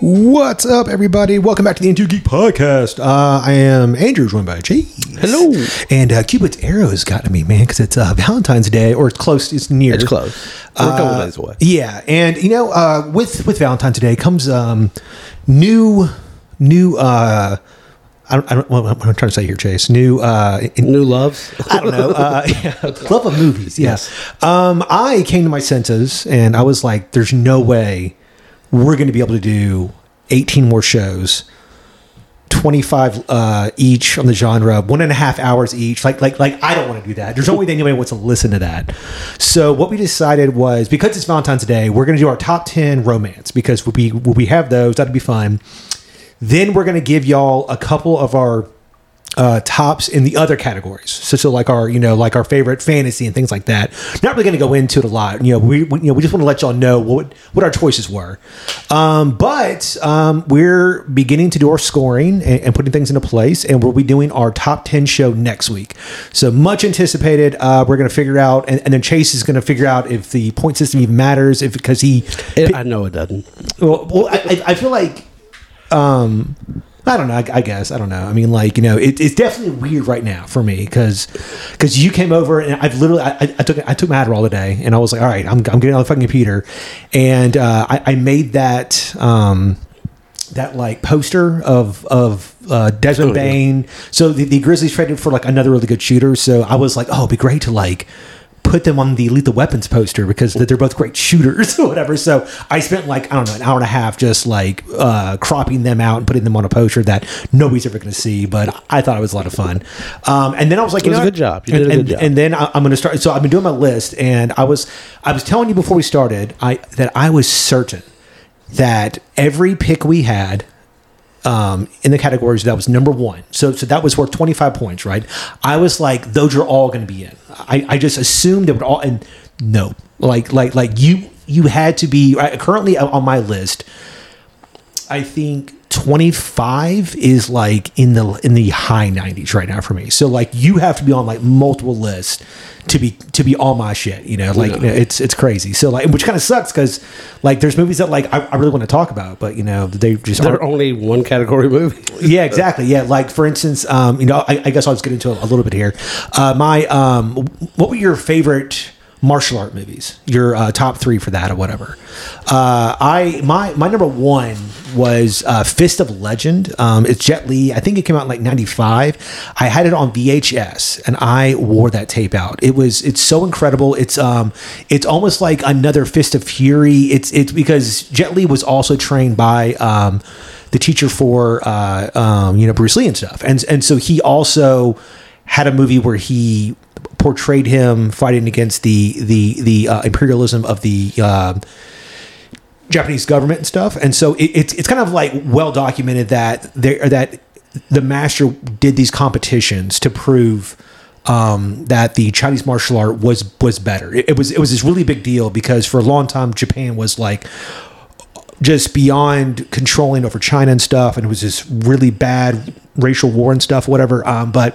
What's up, everybody? Welcome back to the Into Geek Podcast. Uh, I am Andrew, joined by Chase. Hello. And uh, Cupid's arrow has gotten me, man, because it's uh, Valentine's Day, or it's close, it's near. It's close. We're a couple Uh, days away. Yeah, and you know, uh, with with Valentine's Day comes um, new new. Uh, I don't, I don't what, I'm trying to say here, Chase. New uh, in- New loves. I don't know. Uh, yeah, love of movies. Yes. Um, I came to my senses and I was like, there's no way we're going to be able to do 18 more shows, 25 uh, each on the genre, one and a half hours each. Like, like, like, I don't want to do that. There's no way that anybody wants to listen to that. So what we decided was because it's Valentine's Day, we're going to do our top 10 romance because we, we have those, that'd be fun. Then we're going to give y'all a couple of our uh, tops in the other categories. So, so like our, you know, like our favorite fantasy and things like that. Not really going to go into it a lot. You know, we, we you know we just want to let y'all know what what our choices were. Um, but um, we're beginning to do our scoring and, and putting things into place, and we'll be doing our top ten show next week. So much anticipated. Uh, we're going to figure out, and, and then Chase is going to figure out if the point system even matters, if because he It- I know it doesn't. well, well I, I I feel like, um, I don't know. I, I guess I don't know. I mean, like you know, it, it's definitely weird right now for me because because you came over and I've literally I, I took I took my Adderall today and I was like, all right, I'm I'm getting on the fucking computer, and uh, I, I made that um that like poster of of uh, Desmond Oh, yeah. Bane. So the, the Grizzlies traded for like another really good shooter. So I was like, oh, it'd be great to like put them on the Lethal Weapons poster because they're both great shooters or whatever. So I spent like I don't know an hour and a half just like uh, cropping them out and putting them on a poster that nobody's ever going to see. But I thought it was a lot of fun. Um, and then I was like, It you was know a good job. You and, did a good and- job. and then I, I'm going to start. So I've been doing my list, and I was I was telling you before we started I that I was certain that every pick we had um, in the categories that was number one. So so that was worth 25 points, right? I was like, those are all going to be in. I, I just assumed they would all and no, like like like you you had to be I, currently on my list. I think 25 is like in the in the high 90s right now for me. So like you have to be on like multiple lists to be to be all my shit, you know. Like Yeah. you know, it's it's crazy. So like which kind of sucks cuz like there's movies that like I, I really want to talk about, but you know, they just They're aren't- only one category movie. yeah, exactly. Yeah, like for instance, um, you know, I, I guess I'll just get into a, a little bit here. Uh, my, um, what were your favorite martial art movies? Your uh, top three for that or whatever. Uh, I my my number one was uh, Fist of Legend. Um, it's Jet Li. I think it came out in like '95. I had it on VHS and I wore that tape out. It was it's so incredible. It's um it's almost like another Fist of Fury. It's it's because Jet Li was also trained by um the teacher for uh, um, you know Bruce Lee and stuff, and and so he also had a movie where he portrayed him fighting against the the the uh, imperialism of the. Japanese government and stuff, and so it, it's it's kind of like well documented that there that the master did these competitions to prove um, that the Chinese martial art was was better. It, it was it was this really big deal because for a long time Japan was like just beyond controlling over China and stuff, and it was this really bad racial war and stuff, whatever. Um, but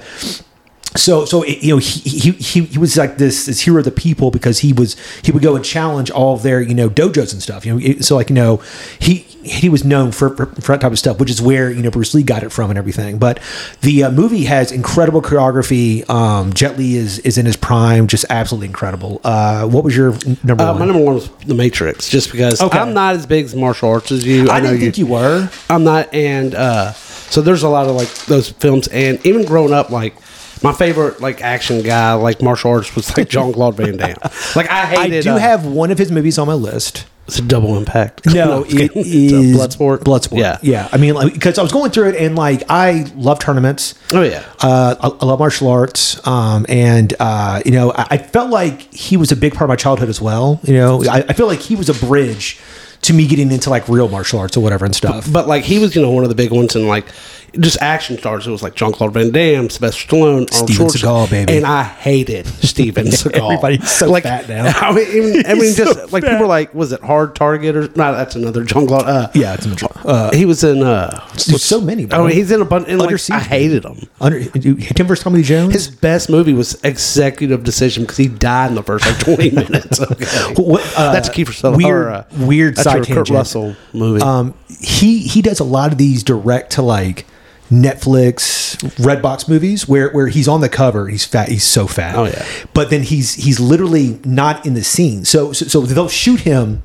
so so you know he, he he was like this this hero of the people because he was he would go and challenge all of their you know dojos and stuff you know so like you know he he was known for, for, for that type of stuff which is where you know Bruce Lee got it from and everything. But the uh, movie has incredible choreography. Um, Jet Li is is in his prime just absolutely incredible. Uh, what was your number Uh, one? my number one was The Matrix, just because Okay. I'm not as big as martial arts as you. I know didn't think you were. I'm not, and uh, so there's a lot of like those films, and even growing up, like my favorite like action guy, like martial arts, was like Jean Claude Van Damme. Like I hated. I do uh, have one of his movies on my list it's a double impact. No, it is Bloodsport. Bloodsport. Yeah. yeah. I mean, like, because I was going through it, and like, I love tournaments. Oh yeah. Uh, I, I love martial arts, um, and uh, you know, I, I felt like he was a big part of my childhood as well. You know, I, I feel like he was a bridge to me getting into like real martial arts or whatever and stuff. but like he was you know one of the big ones and like just action stars. It was like Jean Claude Van Damme, Sylvester Stallone, Steven Seagal, baby. and I hated Steven Seagal. Everybody's so fat now. I mean, even, I mean, just so like fat. people are like, was it Hard Target or no? That's another Jean Claude. Uh, Yeah, it's a uh, he was in. uh There's so many, bro. I mean, he's in a bunch. And Under like, I hated him. under Tim vs Tommy Jones. His best movie was Executive Decision because he died in the first like twenty minutes. Okay. What, uh, that's Kiefer Sutherland. weird- or, uh, weird side Kurt. Russell movie. um, he he does a lot of these direct to like Netflix Redbox movies where where he's on the cover he's fat he's so fat Oh, yeah. but then he's he's literally not in the scene so so, so they'll shoot him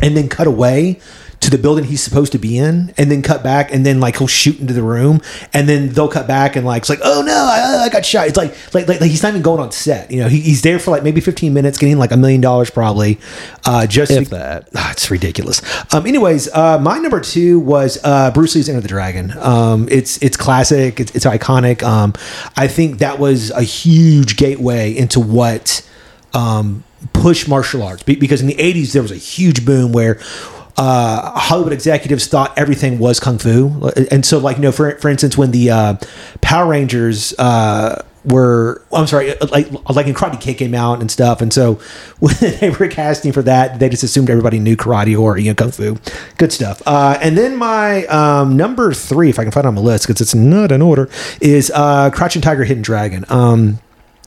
and then cut away to the building he's supposed to be in and then cut back and then like he'll shoot into the room and then they'll cut back and like it's like oh no I, I got shot it's like like, like like he's not even going on set you know he, he's there for like maybe 15 minutes getting like a million dollars probably uh just If that. Ah, it's ridiculous. Um, anyways, uh, my number two was uh, Bruce Lee's Enter the Dragon. Um, it's it's classic. It's, it's iconic. Um, I think that was a huge gateway into what um, push martial arts because in the '80s there was a huge boom where. Uh, Hollywood executives thought everything was kung fu, and so, like you know, for for instance, when the uh, Power Rangers uh, were I'm sorry, like like in Karate Kid came out and stuff, and so when they were casting for that, they just assumed everybody knew karate or you know kung fu, good stuff. Uh, and then my um, number three, if I can find it on my list because it's not in order, is uh, Crouching Tiger, Hidden Dragon. Um,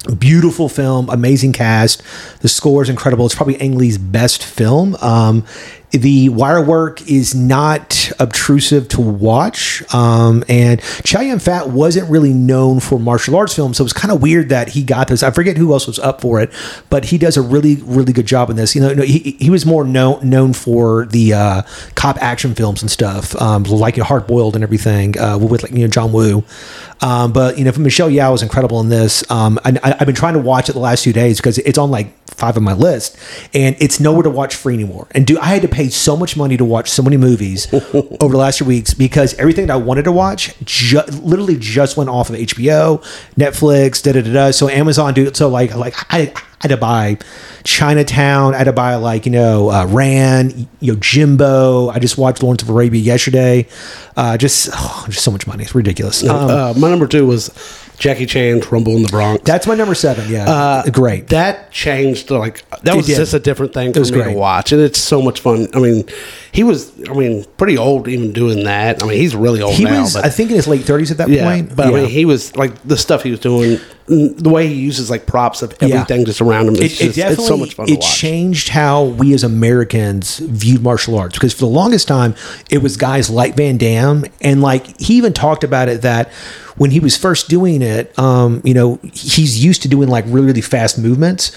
beautiful film amazing cast. The score is incredible. It's probably ang lee's best film. Um, the wire work is not obtrusive to watch um, and chow yun fat wasn't really known for martial arts films so it was kind of weird that he got this. I forget who else was up for it but he does a really really good job in this. You know he, he was more known known for the uh, cop action films and stuff um, like hard boiled and everything uh, with like you know john woo. Um, but you know, Michelle Yeoh is incredible in this. Um, I, I've been trying to watch it the last two days because it's on like five on my list, and it's nowhere to watch free anymore. And do I had to pay so much money to watch so many movies over the last few weeks because everything that I wanted to watch ju- literally just went off of HBO, Netflix, da da da da. So Amazon, dude. So like like I. I had to buy Chinatown. I had to buy like you know uh, Ran, you know Jimbo. I just watched Lawrence of Arabia yesterday. Uh, just oh, just so much money. It's ridiculous. Um, uh, my number two was Jackie Chan's Rumble in the Bronx. that's my number seven. Yeah, uh, great. That changed like that was did. just a different thing for me great. to watch, and it's so much fun. I mean, he was, I mean, pretty old even doing that. I mean, he's really old he now, was, but I think, in his late thirties at that yeah, point. but I mean, he was like the stuff he was doing, the way he uses like props of Yeah. everything just around him. It's, it, just, it it's so much fun to it changed how we as Americans viewed martial arts because for the longest time it was guys like Van Damme and like he even talked about it that when he was first doing it, um, you know, he's used to doing like really really fast movements.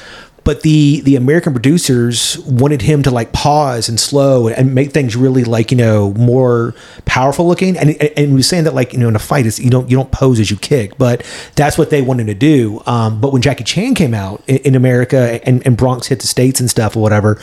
But the the American producers wanted him to like pause and slow and make things really like you know more powerful looking. And and he was saying that like you know in a fight you don't you don't pose as you kick, but that's what they wanted to do. Um, but when Jackie Chan came out in, in America and, and Bronx hit the states and stuff or whatever,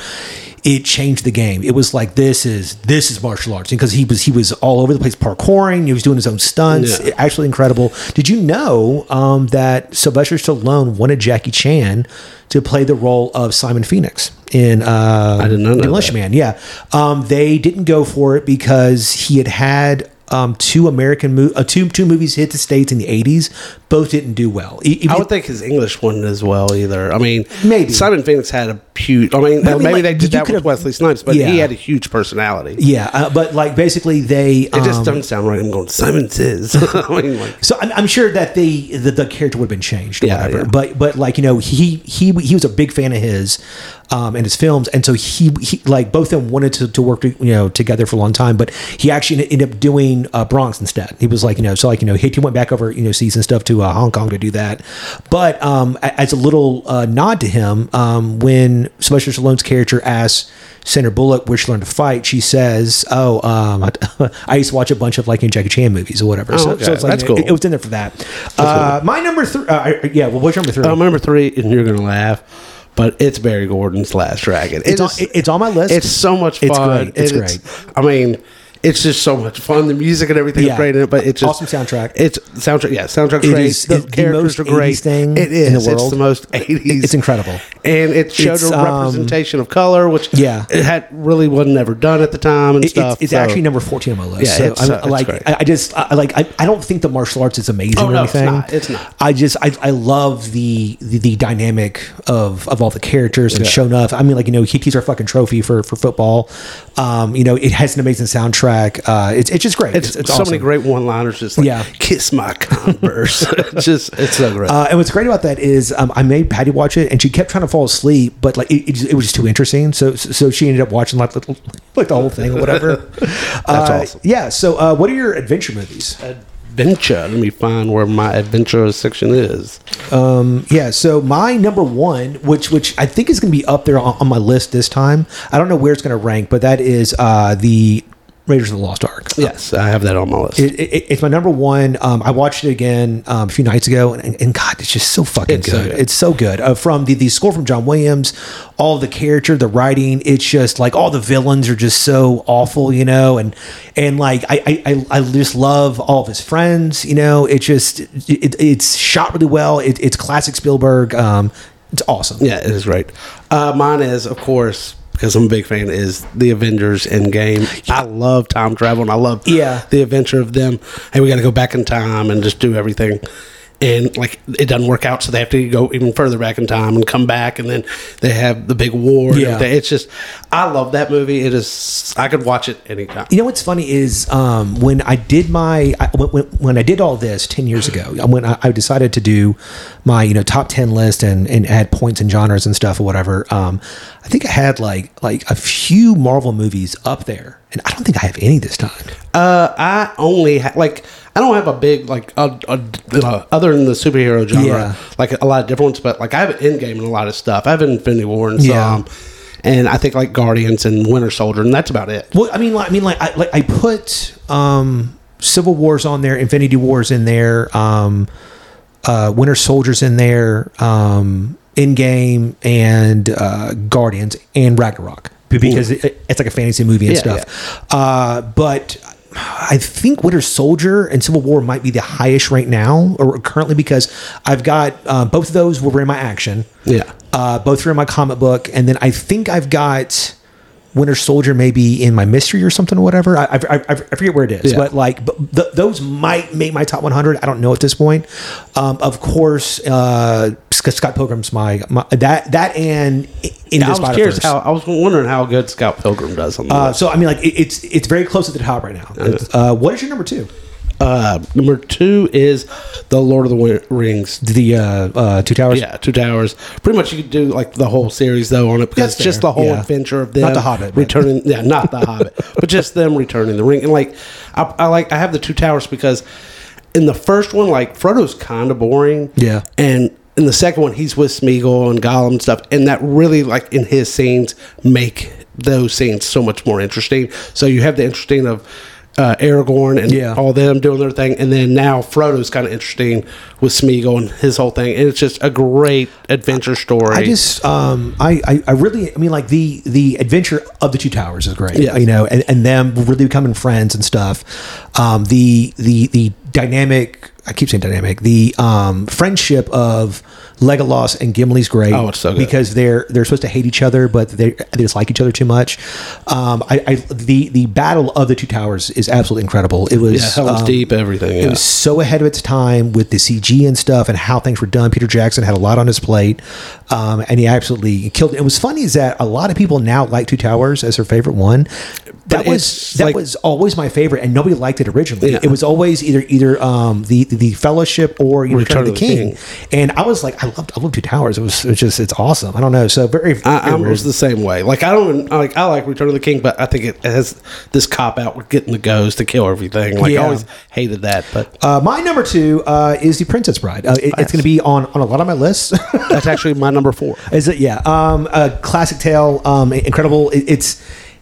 it changed the game. It was like this is this is martial arts because he was he was all over the place parkouring. He was doing his own stunts. Yeah. Actually incredible. Did you know um, that Sylvester Stallone wanted Jackie Chan to play the role of Simon Phoenix in uh, I did not know Demolition that. Man? Yeah, um, they didn't go for it because he had had. Um, two American mo- uh, two two movies hit the states in the '80s. Both didn't do well. E- I would think his English wouldn't as well either. I mean, Maybe. Simon Phoenix had a huge. I mean, I mean, maybe like, they did that with Wesley Snipes, but Yeah. he had a huge personality. yeah, uh, but like basically they It just um, doesn't sound right. I'm going Simon Says. I mean, like, So I'm, I'm sure that the, the the character would have been changed, or Yeah, whatever. yeah. But but like you know he he he was a big fan of his, um, and his films, and so he, he like both of them wanted to, to work you know together for a long time. But he actually ended up doing uh, Bronx instead. He was like you know so like you know he, he went back over you know seas and stuff to uh, Hong Kong to do that. But um, as a little uh, nod to him, um, when Sylvester Stallone's character asks. Sandra Bullock, where she learned to fight, she says, "Oh, um, I used to watch a bunch of like Jackie Chan movies or whatever." so, okay. so it's like That's it- cool. It, was in there for that. Uh, my number three. Uh, yeah. Well, what's your number three? uh, number three, and you're gonna laugh, but it's Berry Gordy's Last Dragon. it's, It on, is- it- it's on my list. It's so much It's fun. great. It's and great. I mean, it's just so much fun. The music and everything Yeah. is great in it, but it's just Awesome soundtrack. It's soundtrack. Yeah, soundtrack. It great. is- the it's the characters most are great. 80s thing it in is. the It's the most eighties. It's incredible. and it showed It's, a um, representation of color, which Yeah. it had really wasn't ever done at the time and It- stuff. it's it's so- actually number 14 on my list. Yeah, so it's, uh, it's like, great. I, just, I, like, I, I don't think the martial arts is amazing Oh, or no, it's anything. not. It's not. I just, I, I love the, the, the dynamic of, of all the characters and Yeah. show enough. I mean, like, you know, he, he's our fucking trophy for, for football. Um, you know, it has an amazing soundtrack. Uh, it's, it's just great. It's, It's, it's so awesome. many great one-liners. Just like, Yeah. kiss my Converse. just, it's so great. Uh, and what's great about that is um, I made Patty watch it, and she kept trying to fall asleep, but like it, it, it was just too interesting. So so she ended up watching like the, like the whole thing or whatever. That's awesome. Yeah. So uh, what are your adventure movies? adventure. Let me find where my adventure section is. Um, yeah. So my number one, which which I think is going to be up there on, on my list this time. I don't know where it's going to rank, but that is uh, the Raiders of the Lost Ark. Yes, I have that on my list. It, it, it's my number one. Um, I watched it again um, a few nights ago, and, and God, it's just so fucking It's good. good. It's so good. Uh, from the, the score from John Williams, all the character, the writing, it's just like all the villains are just so awful, you know, and and like I I, I- I just love all of his friends, you know. It just it, it's shot really well. It, it's classic Spielberg. Um, it's awesome. Yeah, it is right. Uh, mine is, of course, because I'm a big fan, is the Avengers Endgame. I love time travel and I love Yeah. the adventure of them. Hey, we got to go back in time and just do everything. And like it doesn't work out, so they have to go even further back in time and come back, and then they have the big war. Yeah. it's just I love that movie. It is I could watch it anytime. You know what's funny is um, when I did my I, when, when- when I did all this ten years ago, when I, I decided to do my you know top ten list and and add points and genres and stuff or whatever, um, I think I had like like a few Marvel movies up there, and I don't think I have any this time. Uh, I only ha- like I don't have a big like uh, uh, uh, other than the superhero genre, Yeah. like a lot of different ones. But like I have an Endgame and a lot of stuff. I have Infinity War and Yeah. some, and I think like Guardians and Winter Soldier, and that's about it. Well, I mean, like, I mean, like, I, like I put um, Civil Wars on there, Infinity Wars in there, um, uh, Winter Soldiers in there, um, Endgame, and uh, Guardians, and Ragnarok because it, it's like a fantasy movie and Yeah, stuff. Uh, but I think Winter Soldier and Civil War might be the highest right now, or currently, because I've got uh, both of those were in my action. Yeah. Uh, both are in my comic book, and then I think I've got Winter Soldier maybe in my mystery or something or whatever. I, I, I, forget where it is, Yeah. but like but th- those might make my top 100. I don't know at this point. Um, of course, uh, Scott Pilgrim's my, my that that and in I was curious how I was wondering how good Scott Pilgrim does on the Uh, list. so I mean, like it, it's it's very close at the top right now. Uh, what is your number two? Uh, number two is the Lord of the Wi- Rings. The uh, uh, Two Towers. Yeah, Two Towers. Pretty much, you could do like the whole series though on it because That's it's just fair, the whole yeah. adventure of them. Not The Hobbit, but- returning. Yeah, not the Hobbit, but just them returning the ring. And like, I, I like I have the Two Towers because in the first one, like Frodo's kind of boring. Yeah. and in the second one, he's with Smeagol and Gollum and stuff, and that really like in his scenes make those scenes so much more interesting. So you have the interesting of. Uh, Aragorn and Yeah. all them doing their thing, and then now Frodo's kind of interesting with Smeagol and his whole thing, and it's just a great adventure story. I just, um, I, I, I really, I mean, like the the adventure of the two towers is great. Yes. You know, and, and them really becoming friends and stuff. Um, the the the dynamic, I keep saying dynamic. The um, friendship of Legolas and Gimli's great. Oh, it's so good. because they're they're supposed to hate each other, but they they just like each other too much. Um, I, I the the battle of the two towers is absolutely incredible. It was yeah, Helm's um, Deep, everything. it was so ahead of its time with the CG and stuff and how things were done. Peter Jackson had a lot on his plate, um, and he absolutely killed it. It was funny is that a lot of people now like Two Towers as their favorite one. That But was that like- was always my favorite, and nobody liked it originally. Yeah. It was always either either um, the the Fellowship or you know, Return, of the, King. and I was like, I loved I loved Two Towers. It was, it was just it's awesome. I don't know, so very. I, very I'm was the same way. Like I don't like I like Return of the King, but I think it has this cop out with getting the ghost to kill everything. Like Yeah. I always hated that, but uh, my number two uh, is the Princess Bride. Uh, it- It's going to be on on a lot of my lists. that's actually my number four. Is it? Yeah. Um, a classic tale. Um, incredible. It, it's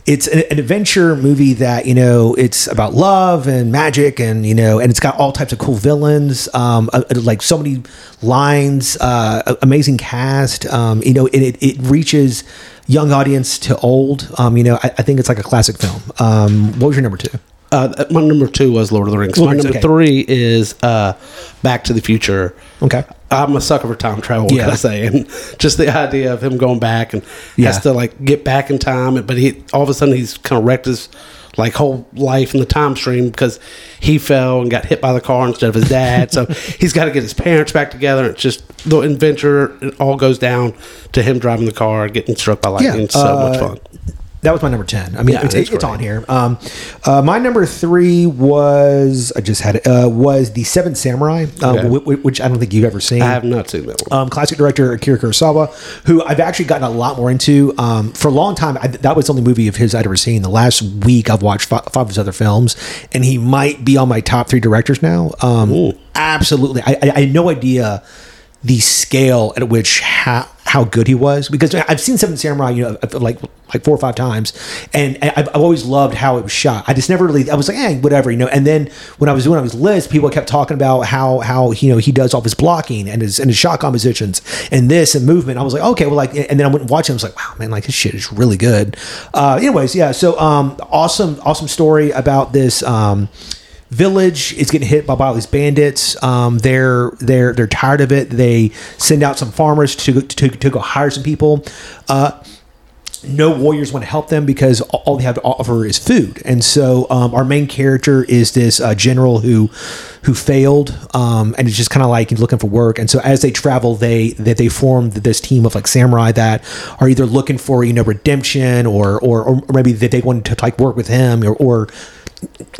it's an, an adventure movie that you know it's about love and magic and you know and it's got all types of cool villains. Um, uh, uh, like so many lines. Uh, amazing cast. Um, you know, and it it reaches young audience to old. Um, you know, I, I think it's like a classic film. Um, what was your number two? Uh, my number two was Lord of the Rings. Lord my number Rings, three is uh, Back to the Future. Okay. I'm a sucker for time travel. What Yeah. can I say? And just the idea of him going back and Yeah. has to like get back in time, but he all of a sudden he's kind of wrecked his like whole life in the time stream because he fell and got hit by the car instead of his dad. so he's got to get his parents back together. It's just the adventure. It all goes down to him driving the car, getting struck by lightning. Yeah, It's so much uh, fun. That was my number ten. I mean, Yeah, it's, it's great. on here. Um, uh, my number three was I just had it uh, was the Seventh Samurai, uh, Okay. wh- wh- which I don't think you've ever seen. I have not seen that one. um, classic director Akira Kurosawa, who I've actually gotten a lot more into. Um, for a long time, I, that was the only movie of his I'd ever seen. The last week, I've watched five, five of his other films, and he might be on my top three directors now. Um, absolutely, I, I, I had no idea the scale at which how, how good he was because I've seen Seven Samurai, you know, like like four or five times, and I've, always loved how it was shot. I just never really, I was like, eh, whatever, you know. And then when I was doing his list, people kept talking about how how you know he does all his blocking and his and his shot compositions and this and movement. I was like, okay, well, like, and then I went and watched it. I was like, wow, man, like this shit is really good. Uh, anyways, yeah. So um, awesome, awesome story about this. Um, village is getting hit by, by all these bandits. Um, they're they're they're tired of it. They send out some farmers to to, to go hire some people. Uh, no warriors want to help them because all they have to offer is food. And so um, our main character is this uh, general who who failed um, and is just kind of like looking for work. And so as they travel, they that they form this team of like samurai that are either looking for you know redemption or or, or maybe that they want to like work with him or, or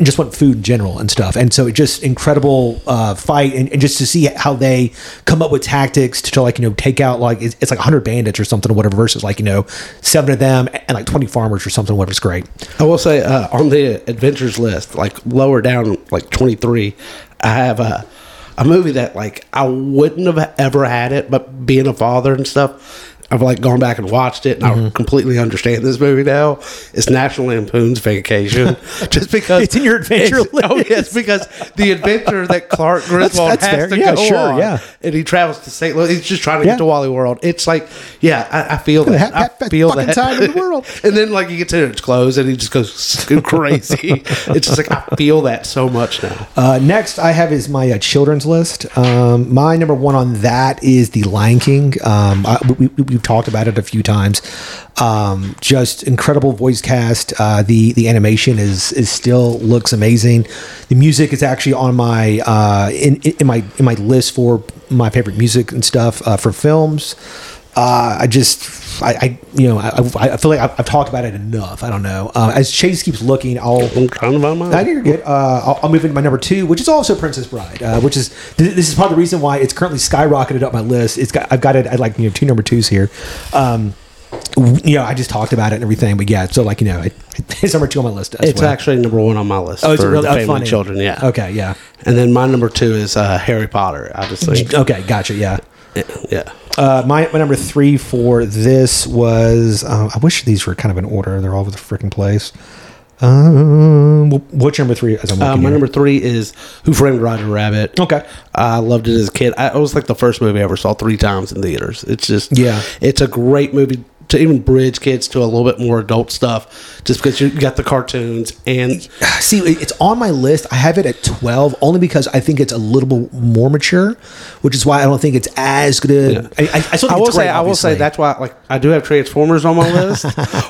just want food in general and stuff. And so it just incredible uh, fight and, and just to see how they come up with tactics to, like, you know, take out like, it's, it's like 100 bandits or something or whatever versus like, you know, seven of them and like 20 farmers or something, whatever. It's great. I will say uh, on the adventures list, like lower down, like twenty three, I have a a movie that like I wouldn't have ever had it, but being a father and stuff, I've like gone back and watched it, and Mm-hmm. I completely understand this movie now. It's National Lampoon's Vacation, just because It's in your adventure it's- Oh yes, because the adventure that Clark Griswold that's has fair. to Yeah, go sure, on, yeah. and he travels to St. Louis. He's just trying to Yeah. get to Wally World. It's like, yeah, I, I feel that. ha- I feel that. time in the world. And then like you get to it's closed and he just goes crazy. it's just like I feel that so much now. Uh, next, I have is my uh, children's list. Um, my number one on that is The Lion King. Um, I, we, we, we've talked about it a few times. Um, just incredible voice cast. Uh, the the animation is is still looks amazing. The music is actually on my uh, in in my in my list for my favorite music and stuff uh, for films. Uh, I just, I, I you know, I, I feel like I've, I've talked about it enough. I don't know. Uh, as Chase keeps looking, I'll I'm kind of on no, mine. you're good. Uh, I'll, I'll move into my number two, which is also Princess Bride, uh, which is th- this is part of the reason why it's currently skyrocketed up my list. It's got I've got it at like you know two number twos here. Um, you know, I just talked about it and everything, but yeah, so like you know, it, it's number two on my list. As It's well. actually number one on my list oh, it's for really the oh, family funny. children. Yeah. Okay. Yeah. And then my number two is uh, Harry Potter. Obviously. Okay. Gotcha. Yeah. Yeah. Uh, my, my number three for this was uh, I wish these were kind of in order. They're all over the freaking place. Um, what's your number three? As I'm Uh, my here? number three is Who Framed Roger Rabbit. Okay. I loved it as a kid. I, it was like the first movie I ever saw three times in theaters. It's just Yeah. it's a great movie to even bridge kids to a little bit more adult stuff, just because you got the cartoons and See, it's on my list. I have it at 12 only because I think it's a little bit more mature, which is why I don't think it's as good. Yeah. I, I, I, still I will say, I will say that's why, like, I do have Transformers on my list,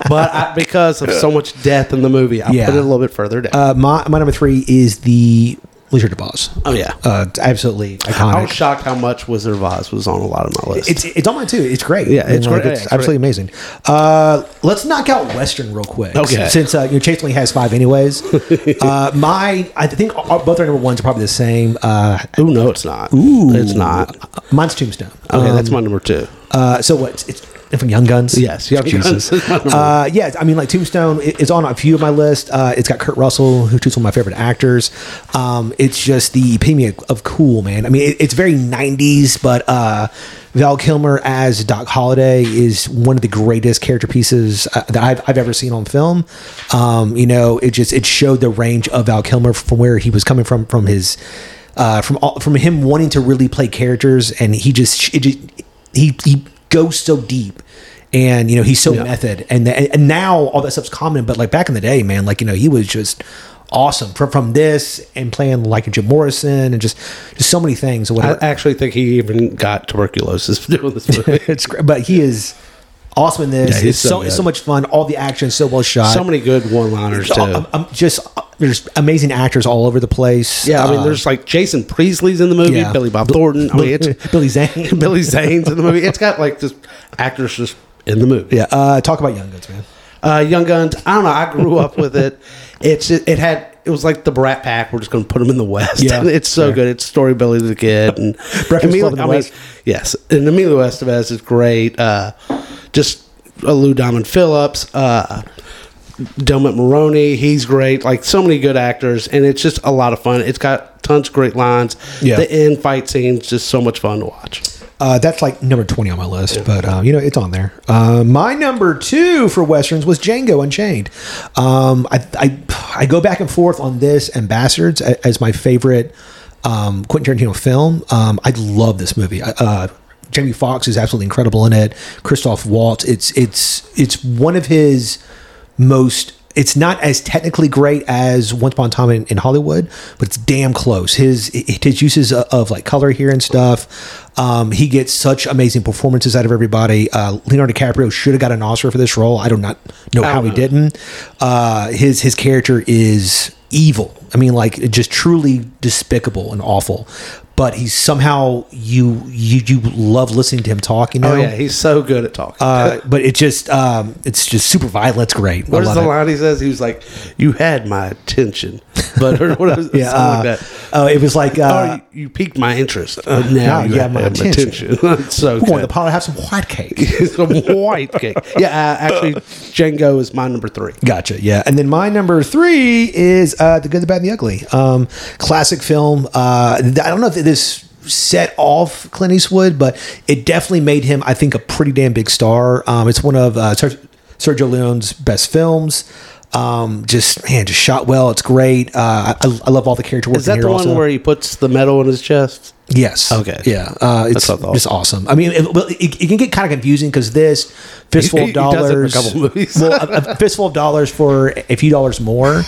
but I, because of so much death in the movie, I Yeah. put it a little bit further down. Uh, my, my number three is the Of Oz. oh yeah, Uh, absolutely I was shocked how much Wizard of Oz was on a lot of my list. It's it's on mine too. It's great. Yeah, it's like, great. It's it's absolutely amazing. Uh, let's knock out Western real quick. Okay. Since uh, you know, Chase only has five anyways. uh, my I think both our number ones are probably the same. Uh, Ooh, no, it's not. ooh, it's not. Mine's Tombstone. Okay, that's Um, my number two. Uh, so what? It's, from Young Guns. Yes, Young Guns is uh, yeah, I mean, like Tombstone is on a few of my list. Uh, it's got Kurt Russell, who's one of my favorite actors. Um, it's just the epitome of, of cool, man. I mean, it, it's very '90s, but uh, Val Kilmer as Doc Holliday is one of the greatest character pieces uh, that I've, I've ever seen on film. Um, you know, it just it showed the range of Val Kilmer from where he was coming from, from his uh, from all, from him wanting to really play characters, and he just, it just he he goes so deep, and you know he's so Yeah. method, and and now all that stuff's common. But like back in the day, man, like you know he was just awesome from from this and playing like Jim Morrison and just just so many things I actually think he even got tuberculosis doing this movie. it's great, but he is awesome in this. Yeah, it's so so it's so much fun. All the action is so well shot. so many good one-liners too. I'm, I'm just there's amazing actors all over the place. yeah, I mean, Uh, there's like Jason Priestley's in the movie, yeah. Billy Bob Thornton. I mean, it's Billy Zane. Billy Zane's in the movie. It's got like just actors just in the movie. yeah, uh, talk about Young Guns, man. Uh, Young Guns. I don't know. I grew up with it. It's it, had it was like the Brat Pack. We're just going to put them in the West. Yeah, it's so good. It's Story Billy the Kid and Breakfast Emilio- Club in the I mean, West. yes, and Emilio Estevez is great. Uh, just uh, Lou Diamond Phillips. Uh, Mulroney, he's great. Like so many good actors, and it's just a lot of fun. It's got tons of great lines. Yeah. The end fight scenes just so much fun to watch. Uh, that's like number 20 on my list, but uh, you know, it's on there. Uh, my number two for Westerns was Django Unchained. Um, I, I, I go back and forth on this and Bastards as my favorite um, Quentin Tarantino film. Um, I love this movie. Uh, Jamie Foxx is absolutely incredible in it. Christoph Waltz. It's it's it's one of his most it's not as technically great as Once Upon a Time in, in Hollywood, but it's damn close. His his uses of, of like color here and stuff. Um, he gets such amazing performances out of everybody. Uh, Leonardo DiCaprio should have got an Oscar for this role. I do not know how he didn't. Uh, his his character is evil. I mean, like just truly despicable and awful. But he's somehow you you you love listening to him talk. You know, Oh yeah, he's so good at talking. uh, but it just um, it's just super violent. It's great. What is the it. line he says? He was like, "You had my attention," but or what is Yeah, something uh, like that. oh, it was like uh, oh, you, you piqued my interest. Uh, now now you have my attention. It's so wanted good. the parlor have some white cake? Some white cake. Yeah, uh, actually, Django is my number three. Gotcha. Yeah, and then my number three is uh, the Good, the Bad, and the Ugly. Um, classic film. Uh, I don't know if this set off Clint Eastwood, but it definitely made him, I think, a pretty damn big star. Um, it's one of uh, Sergio Leone's best films. Um, just man, just shot well. It's great. Uh, I, I love all the character work. Is that the one also. where he puts the medal in his chest? Yes. Okay. Yeah. Uh, it's thought. just awesome. I mean, it, well, it, it can get kind of confusing because this fistful He- of he does it in a dollars, well, a, a fistful of dollars for a few dollars more.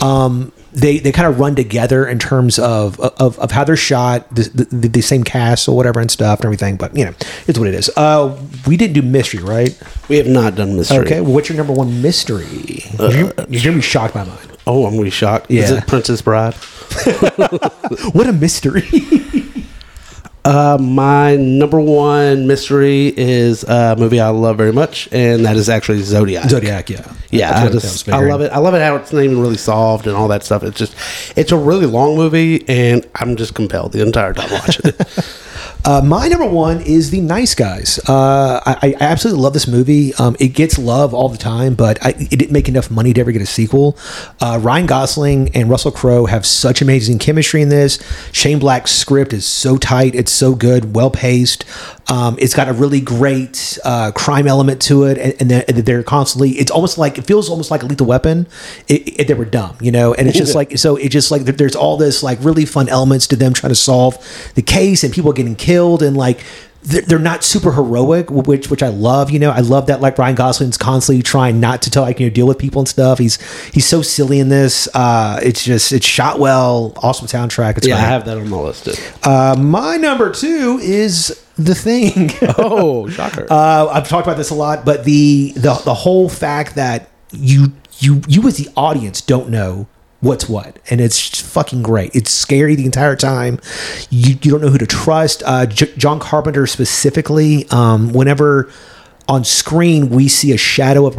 Um, they they kind of run together in terms of of, of how they're shot, the, the, the same cast or whatever and stuff and everything. But you know, it's what it is. Uh, we didn't do mystery, right? We have not done mystery. Okay. Well, what's your number one mystery? you're, you're gonna be shocked by mine. Oh, I'm gonna be shocked. Is Yeah. it Princess Bride? What a mystery! Uh, my number one mystery is a movie I love very much, and that is actually Zodiac. Zodiac. Yeah. Yeah, I just I love it. I love it how it's not even really solved and all that stuff. It's just it's a really long movie, and I'm just compelled the entire time watching it. Uh, my number one is The Nice Guys. Uh, I, I absolutely love this movie. Um, it gets love all the time, but I, it didn't make enough money to ever get a sequel. Uh, Ryan Gosling and Russell Crowe have such amazing chemistry in this. Shane Black's script is so tight. It's so good, well paced. Um, it's got a really great uh, crime element to it, and, and they're- constantly. It's almost like it feels almost like a Lethal Weapon. It, it, they were dumb, you know, and it's just like so. It just like there's all this like really fun elements to them trying to solve the case and people getting killed and like they're, not super heroic, which which I love. You know, I love that like Ryan Gosling's constantly trying not to tell like you know deal with people and stuff. He's he's so silly in this. Uh, it's just it's shot well, awesome soundtrack. It's yeah, I have that on my list. Too. Uh, my number two is the thing. Oh, shocker! Uh, I've talked about this a lot, but the the the whole fact that you you you as the audience don't know what's what, and it's fucking great. It's scary the entire time. You you don't know who to trust. Uh, J- John Carpenter specifically, um, whenever on screen we see a shadow of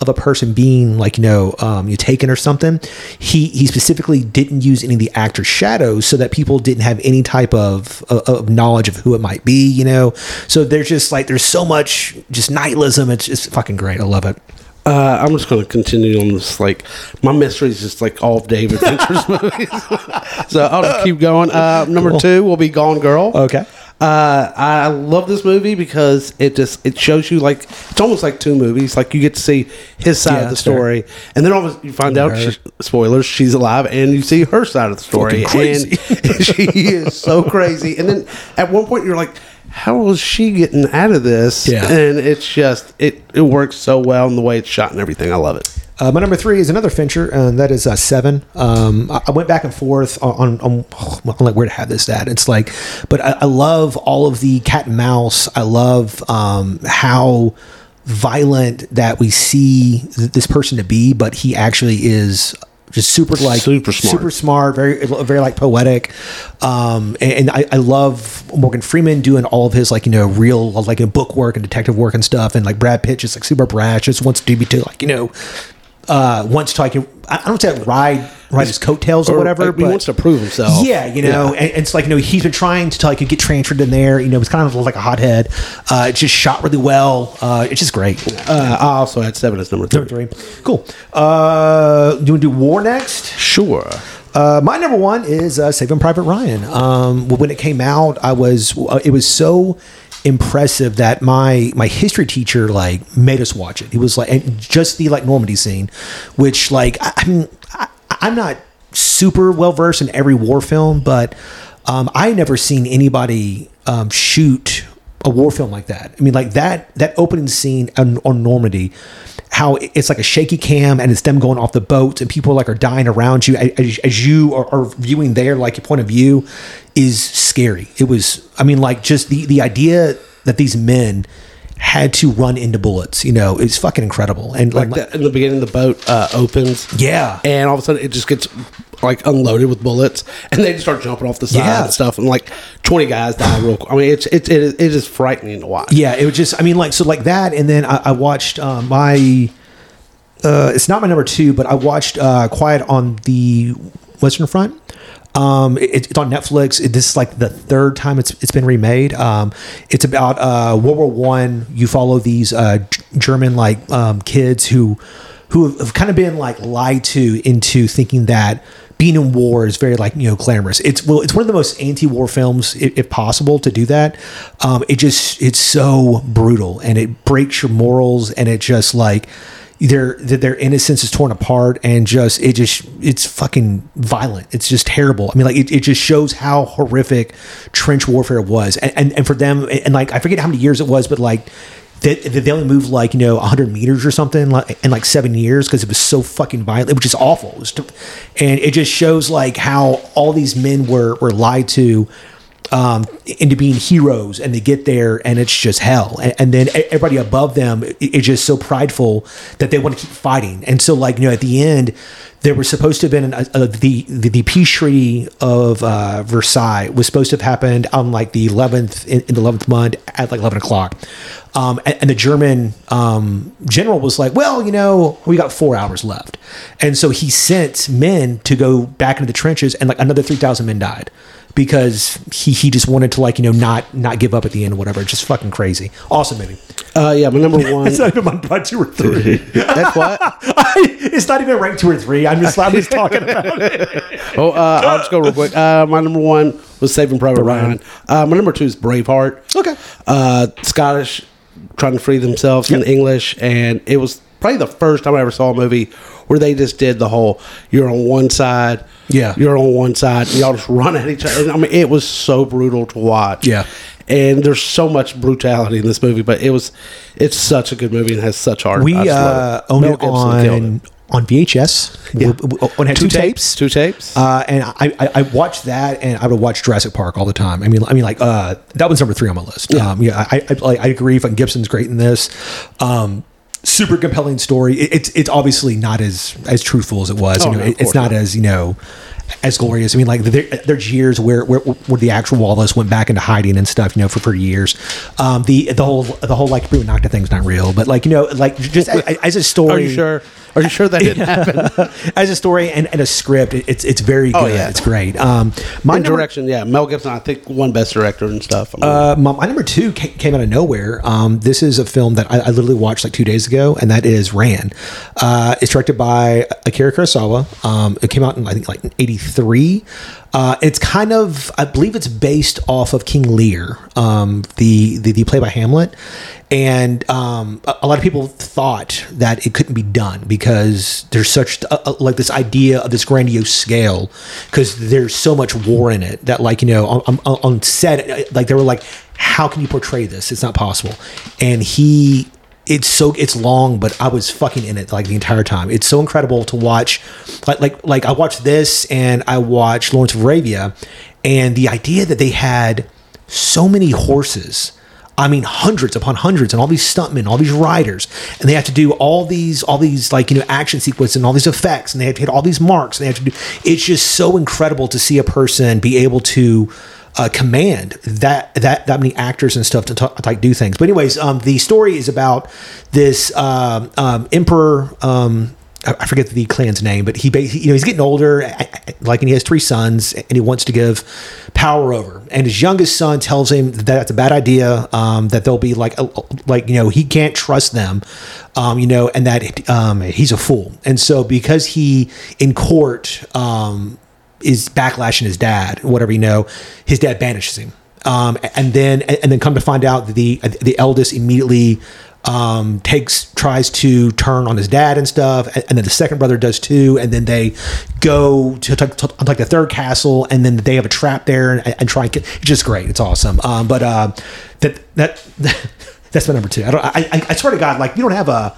of a person being like you know um, you taken or something he he specifically didn't use any of the actor's shadows so that people didn't have any type of, of of knowledge of who it might be you know so there's just like there's so much just nihilism it's just fucking great i love it Uh, I'm just going to continue on this. Like my mystery is just like all of David Fincher's movies, so I'll just keep going. Uh, number two will be Gone Girl. okay Uh, I love this movie because it just it shows you like it's almost like two movies. Like you get to see his side Yeah, of the fair. story, and then all of a- you find out she, spoilers she's alive, and you see her side of the story, crazy. and she is so crazy. And then at one point you're like, how was she getting out of this? Yeah. and it's just it it works so well in the way it's shot and everything. I love it. Uh, my number three is another Fincher, and that is uh, Seven. Um, I, I went back and forth on, on, on, on like where to have this at. It's like, but I, I love all of the cat and mouse. I love um, how violent that we see th- this person to be, but he actually is just super like Super smart. super smart, very very like poetic. Um, and, and I, I love Morgan Freeman doing all of his like you know real like a book work and detective work and stuff. And like Brad Pitt just like super brash, just wants to be to like you know uh, wants to like I don't say ride ride his coattails or, whatever. Like, he but wants to prove himself. yeah, you know, And, and it's like you know he's been trying to like get transferred in there. You know, it's kind of like a hothead. Uh, it's just shot really well. Uh, it's just great. Uh, I also had seven as number three. Number three, cool. Uh, do you want to do War next? Sure. Uh, my number one is uh, Saving Private Ryan. Um, when it came out, I was uh, it was so impressive that my my history teacher like made us watch it. He was like, just the like Normandy scene, which like I, I mean, I, I'm not super well versed in every war film, but um, I never seen anybody um, shoot a war film like that. I mean, like that that opening scene on, on Normandy, how it's like a shaky cam and it's them going off the boat and people like are dying around you as, as you are, are viewing there, like your point of view is scary. It was, I mean, like just the the idea that these men had to run into bullets, you know, is fucking incredible. And Like like, the, in the beginning, the boat uh, opens. yeah, And all of a sudden, it just gets like unloaded with bullets, and they just start jumping off the side Yeah. and stuff, and like twenty guys die real quick. I mean, it's it's it is, it is frightening to watch. Yeah, it was just. I mean, like so, like that, and then I, I watched uh, my. Uh, it's not my number two, but I watched uh, Quiet on the Western Front. Um, it, it's on Netflix. It, this is like the third time it's it's been remade. Um, it's about uh, World War One. You follow these uh, German like um, kids who who have kind of been like lied to into thinking that being in war is very like you know glamorous. It's well, it's one of the most anti-war films, if, if possible, to do that. Um, it just it's so brutal and it breaks your morals and it just like their their innocence is torn apart and just it just it's fucking violent. It's just terrible. I mean, like it, it just shows how horrific trench warfare was, and and, and for them and like I forget how many years it was, but like they, they only moved like you know 100 meters or something like in like seven years because it was so fucking violent which is awful. It t- and it just shows like how all these men were were lied to um, into being heroes and they get there and it's just hell. And, and then everybody above them is just so prideful that they want to keep fighting. And so like you know at the end there was supposed to have been an, the, the the peace treaty of uh, Versailles was supposed to have happened on like the 11th in, in the 11th month at like 11 o'clock um, and, and the German um, general was like, well, you know, we got four hours left. And so he sent men to go back into the trenches and like another 3,000 men died because he, he just wanted to like, you know, not, not give up at the end or whatever. Just fucking crazy. Awesome movie. Uh, yeah, my number one. It's not even my, my two or three. That's what. it's not even ranked two or three. I'm just, I'm just talking about it. Oh, uh, I'll just go real quick. Uh, my number one was Saving Private Ryan. Uh, my number two is Braveheart. Okay. Uh, Scottish trying to free themselves from the English, and it was probably the first time I ever saw a movie where they just did the whole "you're on one side, Yeah. you're on one side," and y'all just run at each other. I mean, it was so brutal to watch. Yeah. And there's so much brutality in this movie, but it was, it's such a good movie and has such heart. We uh, own Mel it Gibson on, on VHS. Yeah. We had two, tapes. Two tapes. Uh, and I, I, I watched that, and I would watch Jurassic Park all the time. I mean, I mean, like uh, that was number three on my list. Yeah, um, yeah I, I, like, I agree. Fucking Gibson's great in this. Um, super compelling story. It, it's it's obviously not as as truthful as it was. Oh, you know, no, it- it's not. as you know as glorious. I mean, like there, there's years where, where where the actual Wallace went back into hiding and stuff. You know, for for years. Um, the the whole the whole like Prima Nocte thing's not real, but like you know, like just as, as a story. Are you sure? Are you sure that didn't happen? as a story and, and a script, it- it's it's very good. Oh, yeah. It's great. Um, my number, direction, yeah. Mel Gibson, I think, won Best Director and stuff. I mean, uh, my, my number two ca- came out of nowhere. Um, this is a film that I, I literally watched like two days ago, and that is Ran. Uh, it's directed by Akira Kurosawa. Um, it came out in I think like '83. Uh, it's kind of, I believe, it's based off of King Lear, um, the, the the play by Hamlet, and um, a, a lot of people thought that it couldn't be done because there's such a, a- like this idea of this grandiose scale because there's so much war in it that like you know on, on, on set like they were like how can you portray this? It's not possible. And he it's so it's long, but I was fucking in it like the entire time. It's so incredible to watch. Like like like I watched this and I watched Lawrence of Arabia, and the idea that they had so many horses. I mean, hundreds upon hundreds, and all these stuntmen, all these riders, and they have to do all these, all these like you know action sequences and all these effects, and they have to hit all these marks, and they have to do. It's just so incredible to see a person be able to uh, command that that that many actors and stuff to, t- like do things. But anyways, um, the story is about this um, um, emperor. Um, I forget the clan's name, but he, you know, he's getting older, like, and he has three sons, and he wants to give power over. And his youngest son tells him that that's a bad idea. Um, that they'll be like, like you know, he can't trust them, um, you know, and that um, he's a fool. And so, because he in court um, is backlashing his dad, whatever you know, his dad banishes him. Um, and then and then come to find out that the the eldest immediately um, takes tries to turn on his dad and stuff, and, and then the second brother does too, and then they go to, to, to like the third castle, and then they have a trap there and, and try and get. It's just great. It's awesome. Um, but uh, that that that's my number two. I don't. I, I, I swear to God, like you don't have a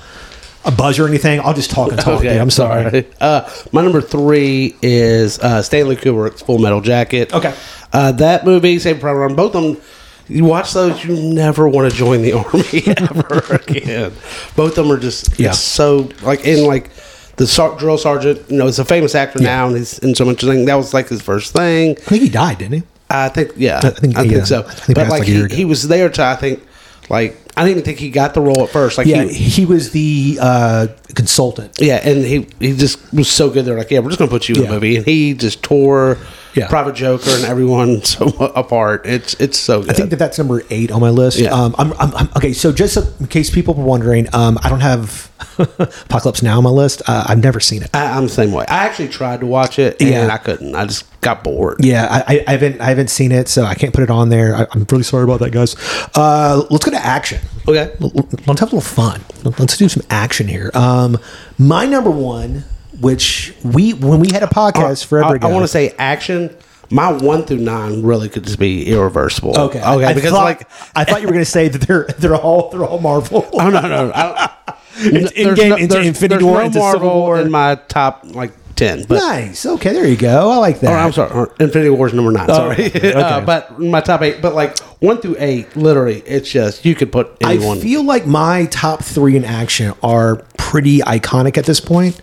a buzz or anything. I'll just talk and talk. dude. I'm sorry. Uh, my number three is uh, Stanley Kubrick's Full Metal Jacket. Okay. Uh, that movie, Save Private Ryan, both of them. You watch those, you never want to join the army ever again. Both of them are just Yeah. it's so like in like the sar- drill sergeant. You know, he's a famous actor now, and he's in so much thing. That was like his first thing. I think he died, didn't he? I think, yeah, I think- I think yeah. so. I think but like like he, he was there to, I think, like I didn't even think he got the role at first. Like Yeah, he, he was the uh, consultant. yeah, and he he just was so good. They're like, yeah, we're just gonna put you in Yeah. the movie, and he just tore Yeah. Private Joker and everyone so apart. It's it's so good. I think that that's number eight on my list. Yeah. Um, I'm, I'm, I'm okay. So just in case people were wondering, um, I don't have Apocalypse Now on my list. Uh, I've never seen it. I, I'm the same way. I actually tried to watch it, and Yeah. I couldn't. I just got bored. Yeah, I, I, haven't I haven't seen it, so I can't put it on there. I, I'm really sorry about that, guys. Uh, let's go to action. Okay. Let's have a little fun. Let's do some action here. Um, my number one, which we when we had a podcast forever I, ago, want to say action. My one through nine really could just be irreversible. Okay, Okay. I because thought, like, I thought you were going to say that they're they're all they're all Marvel. oh no no, I, It's there's Endgame, no- into Infinity War, no into Civil Marvel War. in my top like ten. But nice. Okay, there you go. I like that. Oh, I'm sorry. Infinity War is number nine. Sorry, Oh, okay, uh, but my top eight. But like one through eight, literally, it's just you could put anyone. I feel like my top three in action are pretty iconic at this point.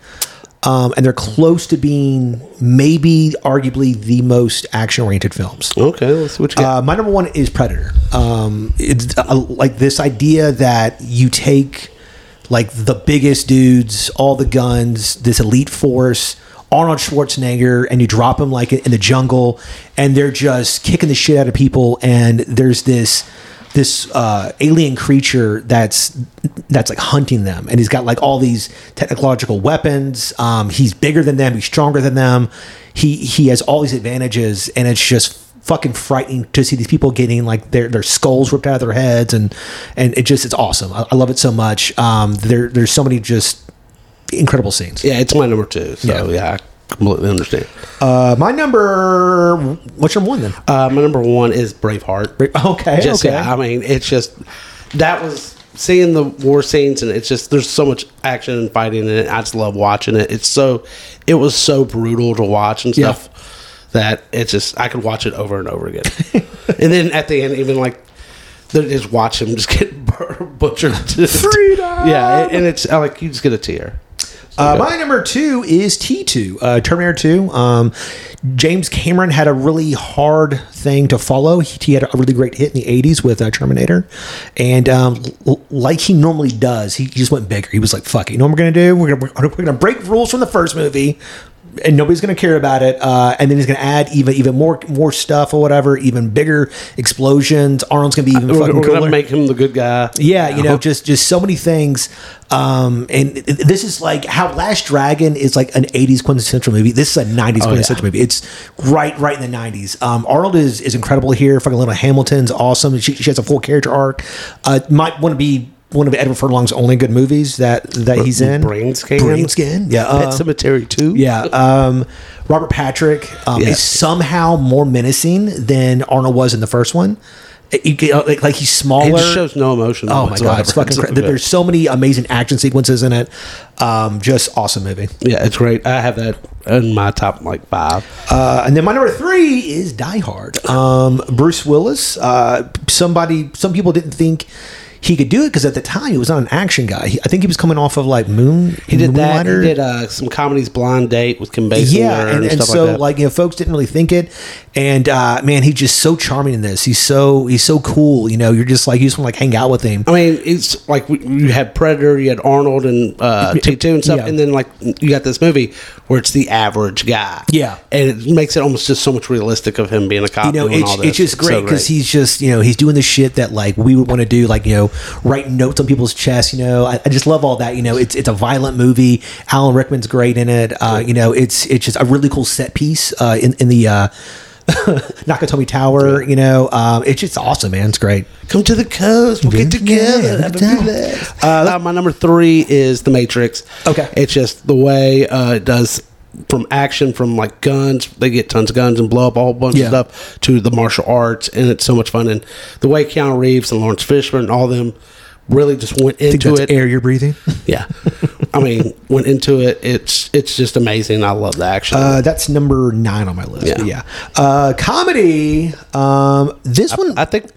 Um, and they're close to being maybe arguably the most action oriented films. okay, let's see what you got. Uh, my number one is Predator. Um, it's uh, like this idea that you take like the biggest dudes, all the guns, this elite force, Arnold Schwarzenegger, and you drop them like in the jungle, and they're just kicking the shit out of people. And there's this this uh, alien creature that's that's like hunting them, and he's got like all these technological weapons. Um, he's bigger than them. He's stronger than them. He he has all these advantages, and it's just fucking frightening to see these people getting like their their skulls ripped out of their heads, and and it just it's awesome. I, I love it so much. Um, there there's so many just incredible scenes. yeah, it's my number two. So Yeah. yeah, completely understand. Uh, my number, what's your one then? Uh, my number one is Braveheart. Okay, Just okay. yeah, I mean, it's just that was seeing the war scenes, and it's just there's so much action and fighting in it. I just love watching it. It's so it was so brutal to watch and Yeah. stuff that it's just I could watch it over and over again. and then at the end, even like. they Just watch him just get butchered. Freedom! Yeah, and it's like you just get a tear. Uh, my number two is T2, uh, Terminator 2. Um, James Cameron had a really hard thing to follow. He, he had a really great hit in the 80s with uh, Terminator. And um, l- like he normally does, he just went bigger. He was like, fuck it. You know what we're going to do? We're going we're gonna break rules from the first movie. And nobody's going to care about it. Uh, and then he's going to add even even more more stuff or whatever, even bigger explosions. Arnold's going to be even We're, fucking we're cooler. gonna make him the good guy. Yeah, you know, just just so many things. Um, and this is like how Last Dragon is like an '80s quintessential movie. This is a '90s quintessential movie. It's right, right in the '90s. Um, Arnold is is incredible here. Fucking Linda Hamilton's awesome. She, she has a full character arc. Uh, might want to be one of Edward Furlong's only good movies that that he's in. Brain Scan? Brain Scan. Yeah. Pet uh, Cemetery too. yeah. Um, Robert Patrick um, Yeah. is somehow more menacing than Arnold was in the first one. Like, like he's smaller. Shows no emotion. Oh my god, it's fucking. Cra- there's so many amazing action sequences in it. Um, just awesome movie. Yeah, it's great. I have that in my top like five. Uh, and then my number three is Die Hard. Um, Bruce Willis. Uh, somebody, some people didn't think he could do it because at the time he was not an action guy. He, I think he was coming off of like Moon. He did that. He did uh, some comedies, Blind Date with Kim Basinger. Yeah, and, and, and stuff so like, that. like you know, folks didn't really think it, and uh, man, he's just so charming in this. He's so he's so cool. You know, you're just like you just want to like hang out with him. I mean, it's like you had Predator, you had Arnold and uh, T two and stuff, Yeah. and then like you got this movie where it's the average guy. Yeah. and it makes it almost just so much realistic of him being a cop. you know, it's, all this. it's just great because he's just, you know, he's doing the shit that like we would want to do, like, you know, write notes on people's chests, you know. I, I just love all that. You know, it's it's a violent movie. Alan Rickman's great in it. Uh, you know, it's it's just a really cool set piece uh, in, in the uh, Nakatomi Tower, you know. Um, it's just awesome, man. It's great. come to the coast. We'll get together. yeah. blast. Uh, my number three is The Matrix. Okay. it's just the way uh, it does from action, from like guns. They get tons of guns and blow up a whole bunch Yeah. of stuff to the martial arts, and it's so much fun. And the way Keanu Reeves and Laurence Fishburne and all them really just went I into it. air you're breathing. Yeah, I mean, went into it. It's it's just amazing. I love the action. Uh, that's number nine on my list. Yeah. Yeah. Uh, comedy. Um, this one. I think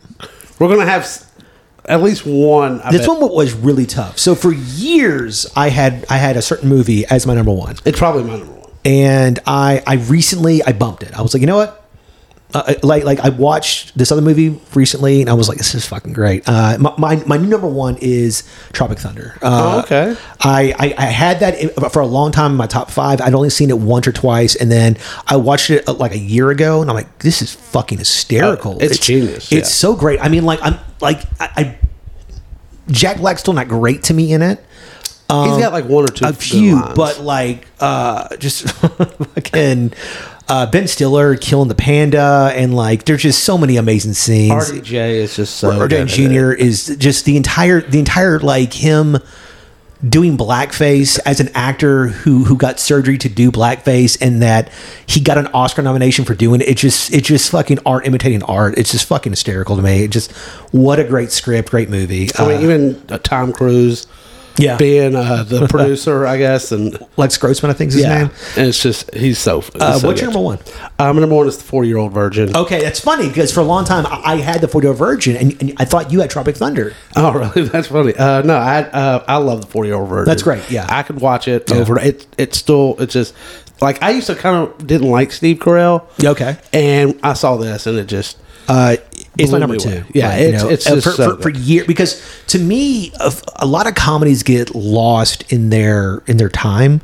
we're gonna have at least one. I this bet. one was really tough. So for years, I had I had a certain movie as my number one. It's probably my number one. And I I recently I bumped it. I was like, you know what? Uh, like like I watched this other movie recently, and I was like, this is fucking great. Uh, my, my my new number one is Tropic Thunder. Uh, Oh, okay. I, I I had that for a long time in my top five. I'd only seen it once or twice, and then I watched it uh, like a year ago, and I'm like, this is fucking hysterical. Oh, it's genius, It's yeah. so great. I mean, like I'm like I. I Jack Black's still not great to me in it He's got like one or two. Um, a few, lines. but like uh just fucking uh Ben Stiller killing the panda and like there's just so many amazing scenes. RDJ is just so. Good Jr. is just the entire the entire like him doing blackface as an actor who who got surgery to do blackface and that he got an Oscar nomination for doing it. It just it's just fucking art imitating art. It's just fucking hysterical to me. It just what a great script, great movie. I mean, Uh, even Tom Cruise yeah, being uh, the producer, I guess, and Les Grossman, I think is his name. yeah, name. and it's just he's so. he's Uh, so what's your number one? My number one is the Forty Year Old Virgin. Okay, that's funny because for a long time I, I had the 40 Virgin and, and I thought you had Tropic Thunder. Oh, really? That's funny. Uh, no, I uh, I love the Forty Year Old Virgin. That's great, yeah. I could watch it Yeah. over. It it's still it's just like I used to kind of didn't like Steve Carell. Okay. and I saw this and it just Uh, it's my number two. away. Yeah, Like, you it's- know, it's uh, for, so for, for good. year because to me, a, a lot of comedies get lost in their in their time.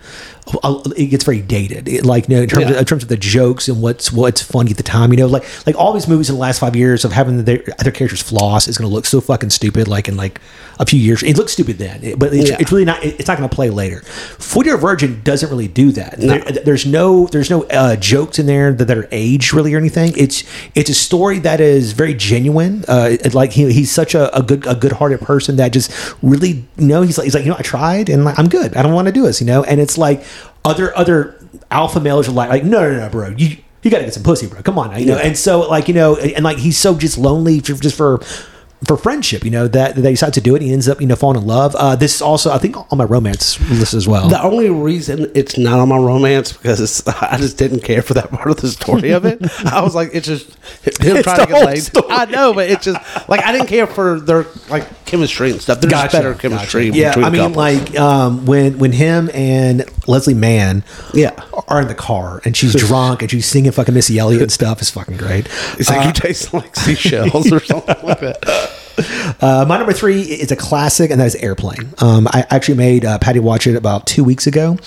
It gets very dated, It- like you know, in terms, Yeah. of, in terms of the jokes and what's what's funny at the time. You know, like like all these movies in the last five years of having their other characters floss is going to look so fucking stupid. Like in like a few years, it looks stupid then, but it's, Yeah. it's really not. It's not going to play later. Forty Year Virgin doesn't really do that. There- there's no there's no uh, jokes in there that, that are aged really or anything. It's it's a story that is very genuine. Uh, like he, he's such a, a good a good hearted person that just really you know he's like he's like you know I tried and like, I'm good. I don't want to do this. You know, and it's like other other alpha males are like like no no no bro you. You got to get some pussy, bro. Come on, now, you know. Yeah. And so, like, you know, and like he's so just lonely for, just for for friendship, you know, that, they decide to do it. He ends up, you know, falling in love. Uh, this is also, I think, on my romance list as well. The only reason it's not on my romance because I just didn't care for that part of the story of it. I was like, it's just him It's trying to get laid. story. I know, but it's just like I didn't care for their like chemistry and stuff. There's just better chemistry. Yeah, between I mean, couples. like um, when when him and Leslie Mann, Yeah. are in the car and she's drunk and she's singing fucking Missy Elliott and stuff is fucking great. it's like you taste like seashells or something like that. Uh, my number three is a classic, and that is Airplane. Um, I actually made uh, Patty watch it about two weeks ago,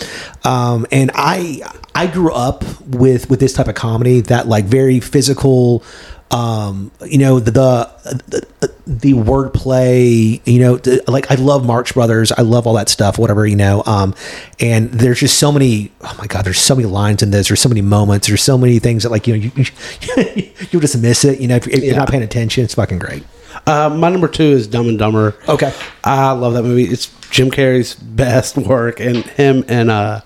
um, and I I grew up with with this type of comedy that like very physical. Um, you know the the, the, the wordplay. You know, the, like I love Marx Brothers. I love all that stuff. Whatever you know. Um, and there's just so many. Oh my god, there's so many lines in this. There's so many moments. There's so many things that like you know you you you'll just miss it. You know, if, if you're not paying attention, it's fucking great. Uh, my number two is Dumb and Dumber. Okay. I love that movie. It's Jim Carrey's best work, and him and uh,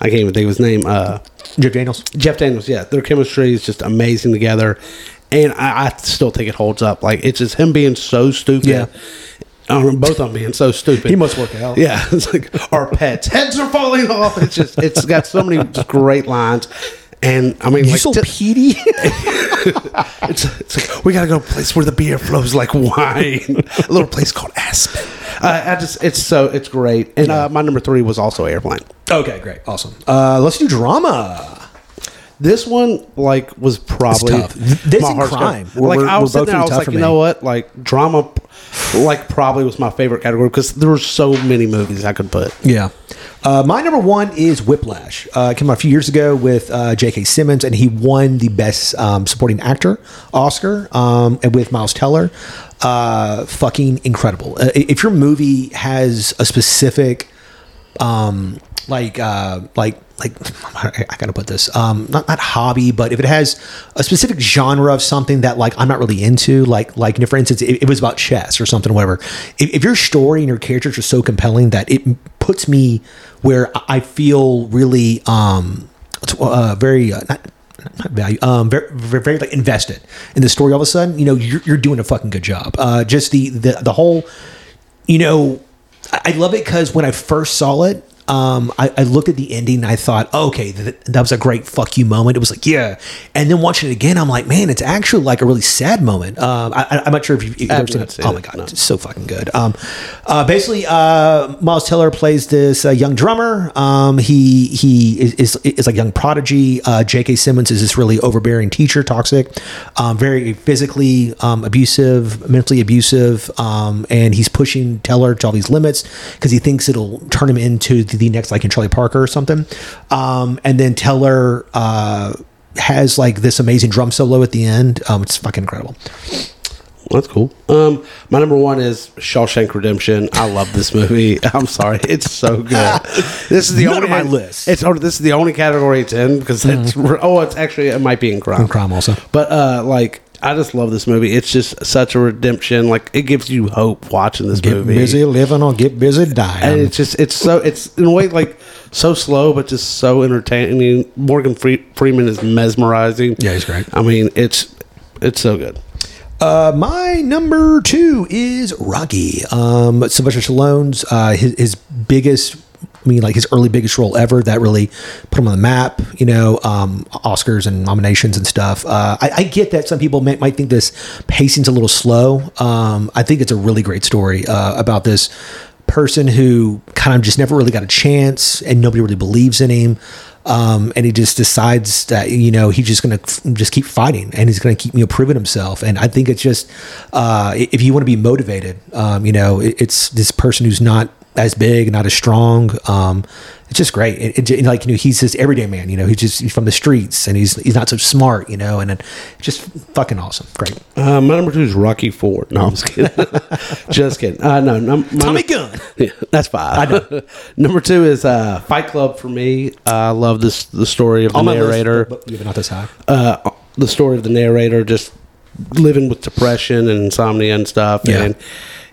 I can't even think of his name. Uh, Jeff Daniels. Jeff Daniels. Yeah, their chemistry is just amazing together. And I, I still think it holds up. Like it's just him being so stupid. Yeah. Um, both of them being so stupid. He must work out. Yeah, it's like our pets' heads are falling off. It's just it's got so many just great lines, and I mean, You like so ju- Petey. it's, it's like we gotta go to a place where the beer flows like wine. a little place called Aspen. Uh, I just it's so it's great. And uh, my number three was also Airplane. okay, great, awesome. Uh, let's do drama. This one like was probably tough. This heart's crime. like we're- I was sitting there, I was like, you me. know what? Like drama, like probably was my favorite category because there were so many movies I could put. Yeah. Uh, my number one is Whiplash. Uh, it came out a few years ago with uh, J.K. Simmons, and he won the Best um, Supporting Actor Oscar um, and with Miles Teller. Uh, fucking incredible. Uh, if your movie has a specific, um, like, uh, like, like, I, gotta put this, um, not not hobby, but if it has a specific genre of something that like I'm not really into, like, like, you know, for instance, it, it was about chess or something, whatever. If, if your story and your characters are so compelling that it puts me where I feel really, um, uh, very uh, not not value, um, very, very, very like invested in the story. All of a sudden, you know, you're, you're doing a fucking good job. Uh, just the the the whole, you know, I, I love it because when I first saw it. Um, I, I looked at the ending and I thought, oh, okay, th- that was a great fuck you moment. It was like, yeah. And then watching it again, I'm like, man, it's actually like a really sad moment. Um, I, I'm not sure if you've, you've ever seen it. Oh my God, no. it's so fucking good. Um, uh, basically, uh, Miles Teller plays this uh, young drummer. Um, he he is, is, is like young prodigy. Uh, J.K. Simmons is this really overbearing teacher, toxic, um, very physically um, abusive, mentally abusive, um, and he's pushing Teller to all these limits because he thinks it'll turn him into the, the next like in Charlie Parker or something. Um, and then Teller. Uh, has like this amazing drum solo at the end. Um, it's fucking incredible. That's cool. Um, my number one is Shawshank Redemption. I love this movie. I'm sorry, it's so good. This is the None only of my list. It's oh, this is the only category it's in because it's oh, it's actually it might be in crime. crime also. but uh, like I just love this movie. It's just such a redemption. Like it gives you hope watching this movie. Get movie. busy living or get busy dying. and it's just it's so it's in a way like so slow but just so entertaining. Morgan Fre- Freeman is mesmerizing. Yeah, he's great. I mean, it's it's so good. Uh, my number two is Rocky. Um, Sylvester Stallone's uh, his, his biggest, I mean, like his early biggest role ever. That really put him on the map. You know, um, Oscars and nominations and stuff. Uh, I, I get that some people may, might think this pacing's a little slow. Um, I think it's a really great story uh, about this person who kind of just never really got a chance, and nobody really believes in him. um, and he just decides that you know he's just going to just keep fighting and he's to keep you know proving himself and i think it's just uh, if you want to be motivated um, you know it, it's this person who's not as big not as strong um, it's just great it, it, like you know he's this everyday man you know he's just he's from the streets and he's he's not so smart you know and just fucking awesome great Uh, my number two is Rocky Four. No, I'm just kidding. just kidding. Uh, no, my Tommy Gunn. Yeah, that's five. I know. number two is uh, Fight Club for me. I love this the story of the my list, narrator. but, but not this high uh, the story of the narrator just living with depression and insomnia and stuff Yeah. and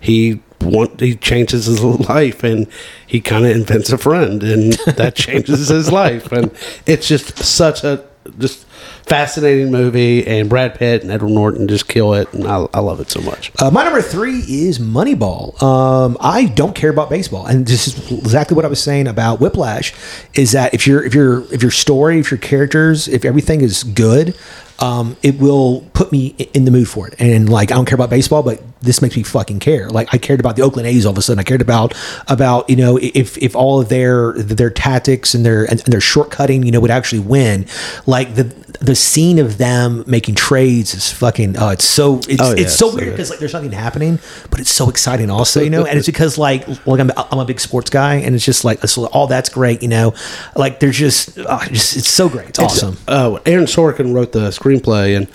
he want he changes his life and he kind of invents a friend and that changes his life and it's just such a just fascinating movie and Brad Pitt and Edward Norton just kill it and I, I love it so much Uh, my number three is Moneyball. Um, I don't care about baseball, and this is exactly what I was saying about Whiplash. Is that if your if your if your story, if your characters, if everything is good, um, it will put me in the mood for it. And like I don't care about baseball, but this makes me fucking care. Like I cared about the Oakland A's all of a sudden. I cared about about you know if if all of their their tactics and their and their shortcutting you know would actually win. Like the the scene of them making trades is fucking. Oh, it's so it's Oh, yeah, it's so so weird because like there's nothing happening, but it's so exciting also, you know. and it's because like like I'm, I'm a big sports guy, and it's just like so all that's great, you know. Like there's just, oh, just it's so great, it's awesome. uh, Aaron Sorkin wrote the screenplay, and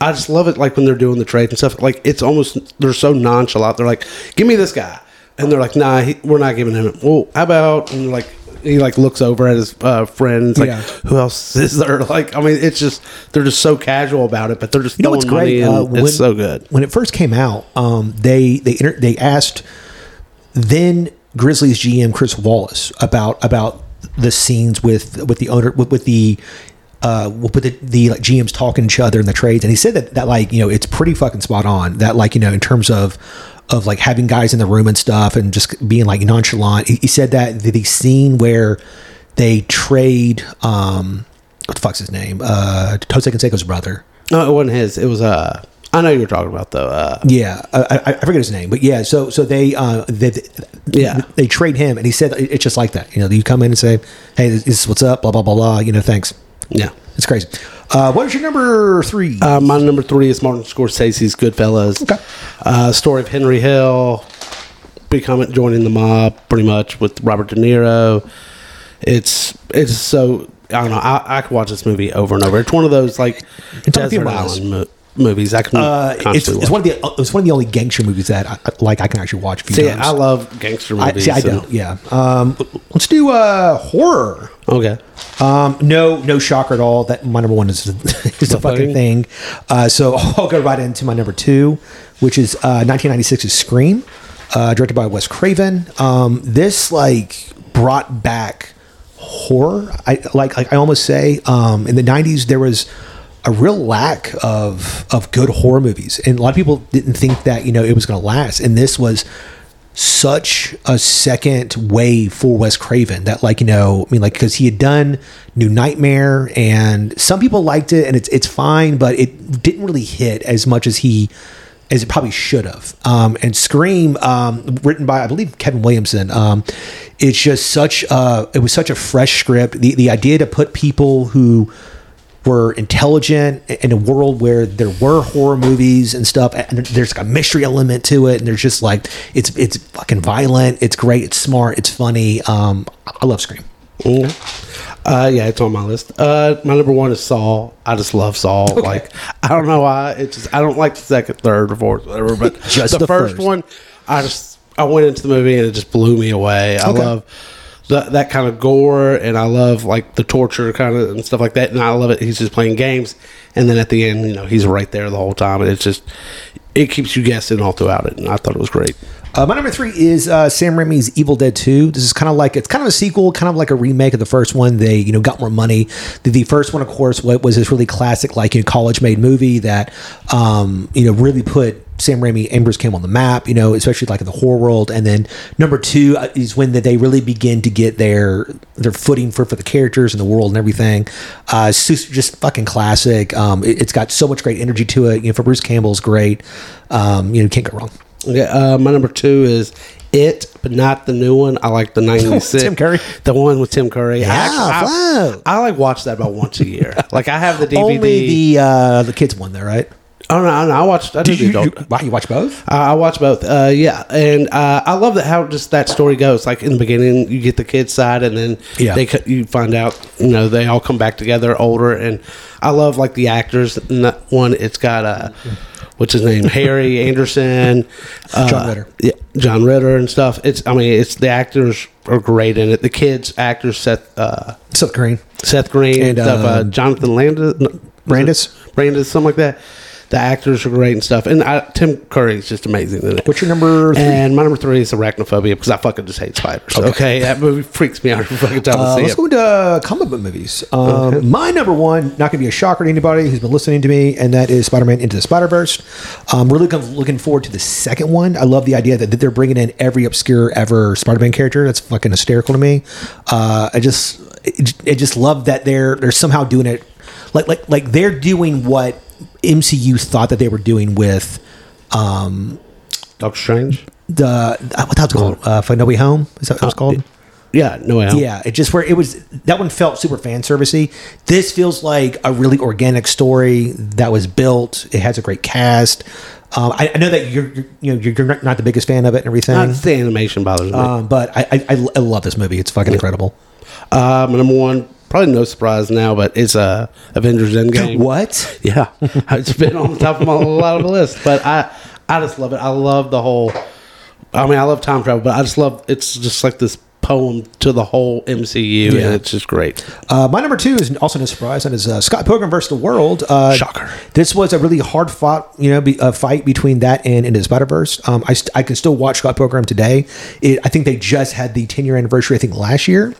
I just love it. Like when they're doing the trade and stuff, like it's almost they're so nonchalant. They're like, "Give me this guy," and they're like, "Nah, he, we're not giving him it." Well, how about and like he like looks over at his uh, friends, like, Yeah. "Who else is there?" Like, I mean, it's just they're just so casual about it, but they're just You know what's great? Uh, when, it's so good. When it first came out, um, they they inter- they asked then Grizzlies GM Chris Wallace about about the scenes with with the owner with, with the uh, we'll put the, the like GMs talking to each other in the trades, and he said that that like you know it's pretty fucking spot on. That like you know in terms of of like having guys in the room and stuff, and just being like nonchalant. He, he said that the scene where they trade um what the fuck's his name uh Jose Canseco's brother. No, it wasn't his. It was uh. I know you were talking about though. Uh, Yeah, I, I I forget his name, but yeah. So so they uh they, Yeah. they trade him, and he said it's just like that. You know, you come in and say, "Hey, this is what's up," blah blah blah blah. You know, thanks. Yeah. It's crazy. Uh, what is your number three? Uh, my number three is Martin Scorsese's Goodfellas. Okay. Uh, story of Henry Hill becoming joining the mob, pretty much with Robert De Niro. It's it's so I don't know. I, I could watch this movie over and over. It's one of those like It's desert island mo- movies. I can Uh, it's, it's one of the it's one of the only gangster movies that I, I- like I can actually watch a few See, times. I love gangster I, movies. see, I don't. Yeah. Um, let's do uh, horror. Okay. Um, no, no shocker at all. That my number one is is the fucking thing. Uh, so I'll go right into my number two, which is uh, 1996's Scream, uh, directed by Wes Craven. Um, this like brought back horror. I like, like I almost say um, in the 90s there was a real lack of of good horror movies, and a lot of people didn't think that you know it was going to last. And this was such a second wave for Wes Craven that like you know I mean like because he had done New Nightmare and some people liked it and it's it's fine but it didn't really hit as much as he as it probably should have. Um, and Scream um, written by I believe Kevin Williamson. Um, it's just such a it was such a fresh script. The the idea to put people who were intelligent in a world where there were horror movies and stuff and there's like a mystery element to it and there's just like it's it's fucking violent it's great it's smart it's funny um i love scream Okay. Uh, yeah, it's on my list. Uh, my number one is Saw. I just love Saw. Like, I don't know why. It's just I don't like the second, third, or fourth, whatever. But Just the, the first, first. one, I just I went into the movie and it just blew me away. I love that that kind of gore, and I love like the torture kind of and stuff like that. And I love it. He's just playing games, and then at the end, you know, he's right there the whole time, and it's just it keeps you guessing all throughout it. And I thought it was great. uh, my number three is uh, Sam Raimi's Evil Dead 2. This is kind of like it's kind of a sequel, kind of like a remake of the first one. They you know got more money. The, the first one, of course, wa- was this really classic like you know, college made movie that um, you know really put Sam Raimi and Bruce Campbell on the map. You know, especially like in the horror world. And then number two uh, is when they really begin to get their their footing for for the characters and the world and everything. Uh, just, just fucking classic. Um, it, it's got so much great energy to it. You know, for Bruce Campbell's great. Um, you know, can't go wrong. Okay, uh, my number two is It, but not the new one. I like the '96. Tim Curry? the one with Tim Curry. Yeah, I, I, I like watch that about once a year. like I have the DVD. Only the uh, the kids one there, right? Oh no, no, I watched. I do Did the you, adult. you, wow, you watch both? I I watch both. Uh, yeah, and uh, I love that how just that story goes. Like in the beginning, you get the kids side, and then Yeah. they co- you find out you know they all come back together older. And I love like the actors in that one. It's got uh, what's his name, Harry Anderson, uh, John Ritter. yeah, John Ritter and stuff. It's I mean it's the actors are great in it. The kids actors Seth uh, Seth Green. Seth Green And, and stuff. Uh, um, Jonathan Landis, Brandis? Brandis, something like that. The actors are great and stuff. And I, Tim Curry is just amazing in it. What's your number three? And my number three is arachnophobia because I fucking just hate spiders. Okay, that movie freaks me out every fucking time Uh, I see let's it. go into uh, comic book movies. Um, My number one, not going to be a shocker to anybody who's been listening to me, and that is Spider Man Into the Spider Verse. I'm really kind of looking forward to the second one. I love the idea that, that they're bringing in every obscure ever Spider Man character. That's fucking hysterical to me. Uh, I just, I just love that they're they're somehow doing it like like like they're doing what MCU thought that they were doing with um, Doctor Strange. the uh, what it called? Uh, Find No Way Home. Is that what it's called? Yeah, no way. out. Yeah, it just where it was that one felt super fan servicey. This feels like a really organic story that was built. It has a great cast. Um, I, I know that you're, you're you know you're, not- the biggest fan of it and everything, Not the animation bothers me. um, but I, I I love this movie. It's fucking incredible. Uh, my number one, probably no surprise now, but it's uh, Avengers Endgame. What? Yeah, it's been on the top of my, a lot of the list, but I I just love it. I love the whole. I mean, I love time travel, but I just love it's just like this poem to the whole MCU, Yeah. and it's just great. Uh, my number two is also no surprise, and is uh, Scott Pilgrim versus the World. Uh, Shocker. This was a really hard fought, you know, be, a fight between that and Into the Spider Verse. Um, I, st- I can still watch Scott Pilgrim today. It, I think they just had the 10 year anniversary. I think last year.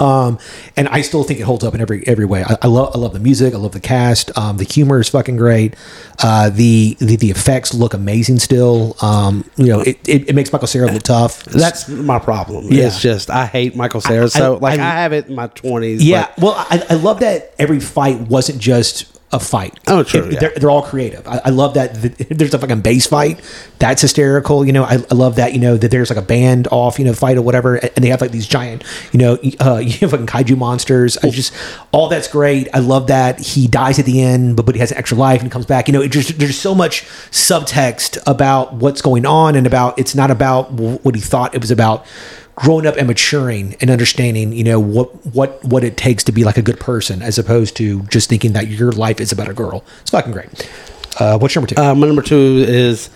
Um, and I still think it holds up in every every way. I, I love I love the music. I love the cast. Um, the humor is fucking great. Uh, the, the the effects look amazing still. Um, you know, it, it, it makes Michael Cera look tough. That's my problem. Yeah. It's just I hate Michael Cera. So I- like I, I- have it in my twenties. Yeah, well, I, I love that every fight wasn't just a fight. Oh, true, It- yeah. They're, they're all creative. I, I love that th- there's a fucking bass fight. That's hysterical. You know, I, I love that. You know that there's like a band off, you know, fight or whatever, and they have like these giant, you know, uh, you have fucking kaiju monsters. I just all that's great. I love that he dies at the end, but but he has an extra life and comes back. You know, it just there's so much subtext about what's going on and about it's not about what he thought. It was about growing up and maturing and understanding, you know, what what what it takes to be like a good person, as opposed to just thinking that your life is about a girl. It's fucking great. Uh, what's your number two? Uh, my number two is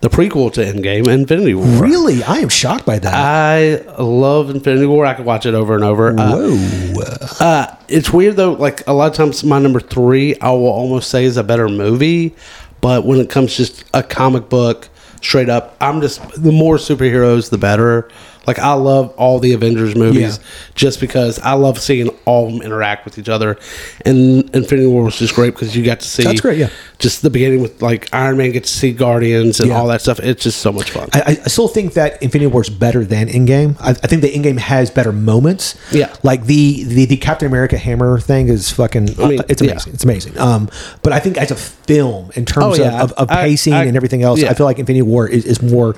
the prequel to Endgame, Infinity War. really, I am shocked by that. I love Infinity War. I could watch it over and over. Uh, Whoa. Uh, it's weird though. Like a lot of times, my number three, I will almost say is a better movie. But when it comes just a comic book, straight up, I'm just the more superheroes, the better. Like I love all the Avengers movies Yeah. just because I love seeing all of them interact with each other. And Infinity War was just great because you got to see That's great, yeah. just the beginning with like Iron Man gets to see Guardians and Yeah. all that stuff. It's just so much fun. I, I still think that Infinity War is better than Endgame. I, I think the Endgame has better moments. Yeah. like the the, the Captain America hammer thing is fucking. I mean, it's yeah. amazing. It's amazing. Um, but I think as a film, in terms Oh, yeah. of, of, of pacing I- and everything else, yeah. I feel like Infinity War is, is more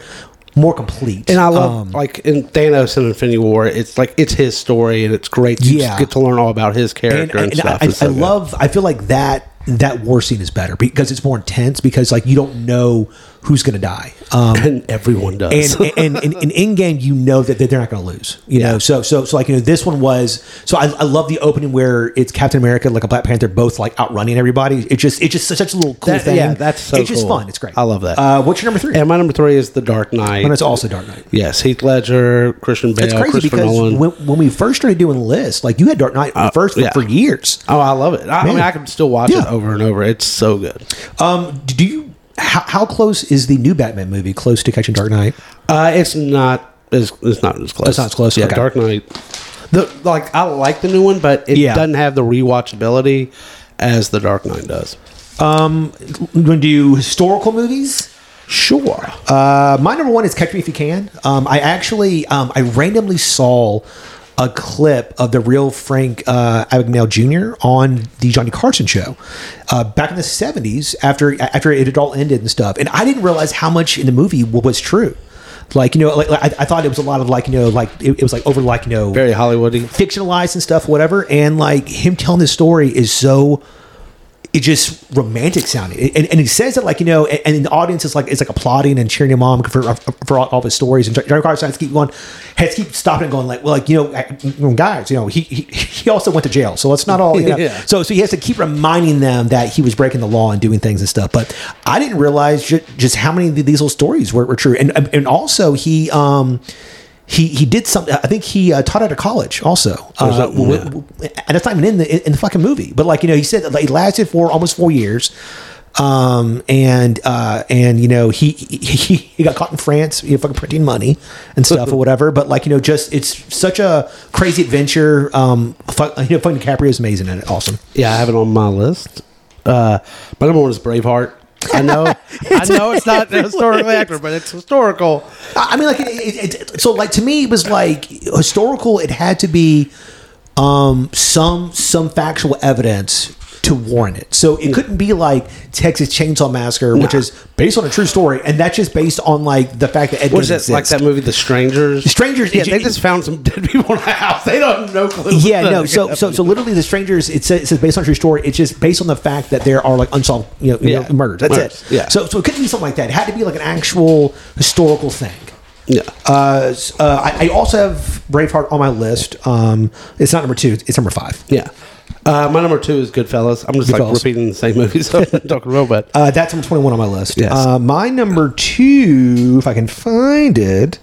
more complete. And I love Um, like in Thanos and Infinity War, it's like it's his story and it's great to Yeah. get to learn all about his character and, and stuff. I, I so good. love. I feel like that that war scene is better because it's more intense because like you don't know who's going to die. Um, and everyone does. and and, and, and Endgame you know that they're not going to lose you know so so so like you know this one was so I, I love the opening where it's captain america like a black panther both like outrunning everybody it just it's just such a little cool That- thing yeah, that's so it's just fun it's great I love that. uh what's your number three and my number three is The Dark Knight. and it's also dark knight yes, Heath Ledger, Christian Bale, it's crazy Christopher because Nolan. when, when we first started doing lists like you had dark knight first for, yeah. for years oh, I love it. I, I mean, I can still watch it over and over. It's so good. um do you how, how close is the new batman movie close to catching dark knight Uh, it's not as it's not as close. It's not as close? Yeah, Okay. Dark Knight. The like I like the new one, but it Yeah. doesn't have the rewatchability as the Dark Knight does. um do you do historical movies Sure. Uh, my number one is Catch Me If You Can. Um, I actually, um, I randomly saw a clip of the real Frank uh, Abagnale Jr. on the Johnny Carson show uh, back in the seventies after after it had all ended and stuff, and I didn't realize how much in the movie was true. Like you know, like, like, I, I thought it was a lot of like you know, like it, it was like over like you know, Very Hollywoody. fictionalized and stuff, whatever. And like him telling this story is so it just romantic sounding. And, and he says it like you know, and, and the audience is like it's like applauding and cheering him on for for all, all of his stories. And Johnny Carson has to keep going, has to keep stopping and going like, well, like you know, know, guys, you know, he, he he also went to jail, so it's not all. You know. Yeah. So so he has to keep reminding them that he was breaking the law and doing things and stuff. But I didn't realize ju- just how many of these little stories were, were true. And and also he um he he did something. I think he uh, taught at a college also. Uh, something, w- w- and it's not even in the in the fucking movie. But like you know, he said like, it lasted for almost four years. Um and uh and you know he he, he got caught in France, you know, fucking printing money and stuff or whatever. But like you know, just it's such a crazy adventure. Um, fuck, you know, fucking DiCaprio is amazing in it. Awesome. Yeah, I have it on my list. Uh, my number one is Braveheart. I know, I know it's not historically accurate, but it's historical. I I mean, like, it, it, it, so, like, to me, it was like historical. It had to be um, some some factual evidence to warrant it. So it couldn't be like Texas Chainsaw Massacre, which is based on a true story, and that's just based on like the fact that Ed Gein it like that movie, The Strangers? Strangers, Yeah, it- they just found some dead people in a house. They don't have no clue. Yeah, no. So, so, so literally, the strangers. It says, it says based on a true story. It's just based on the fact that there are like unsolved, you know, you know murders. That's Murders, it. yeah. So, so it couldn't be something like that. It had to be like an actual historical thing. yeah. Uh, uh, I, I also have Braveheart on my list. Um, it's not number two. It's number five. Yeah. Uh, my number two is Goodfellas. I'm just like repeating the same movies I'm talking about, but Uh, that's number twenty-one on my list. Yes. Uh, my number two, if I can find it,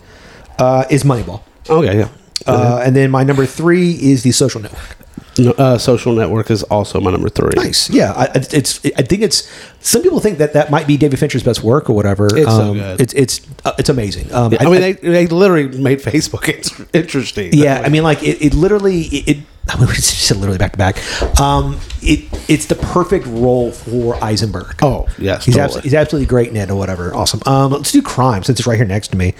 uh, is Moneyball. okay, yeah. Uh, and then my number three is The Social Network. No, uh, Social Network is also my number three. Nice. Yeah, I, it's. I think it's. Some people think that that might be David Fincher's best work or whatever. It's so Um, good. It's it's uh, it's amazing. Um, I, mean, they, they literally made Facebook in- interesting. yeah, I mean, like it, it literally it. it I mean, it's just literally back to back. Um, it it's the perfect role for Eisenberg. Oh, yes, he's totally. absolutely, he's absolutely great in it or whatever. Awesome. Um, let's do crime since it's right here next to me.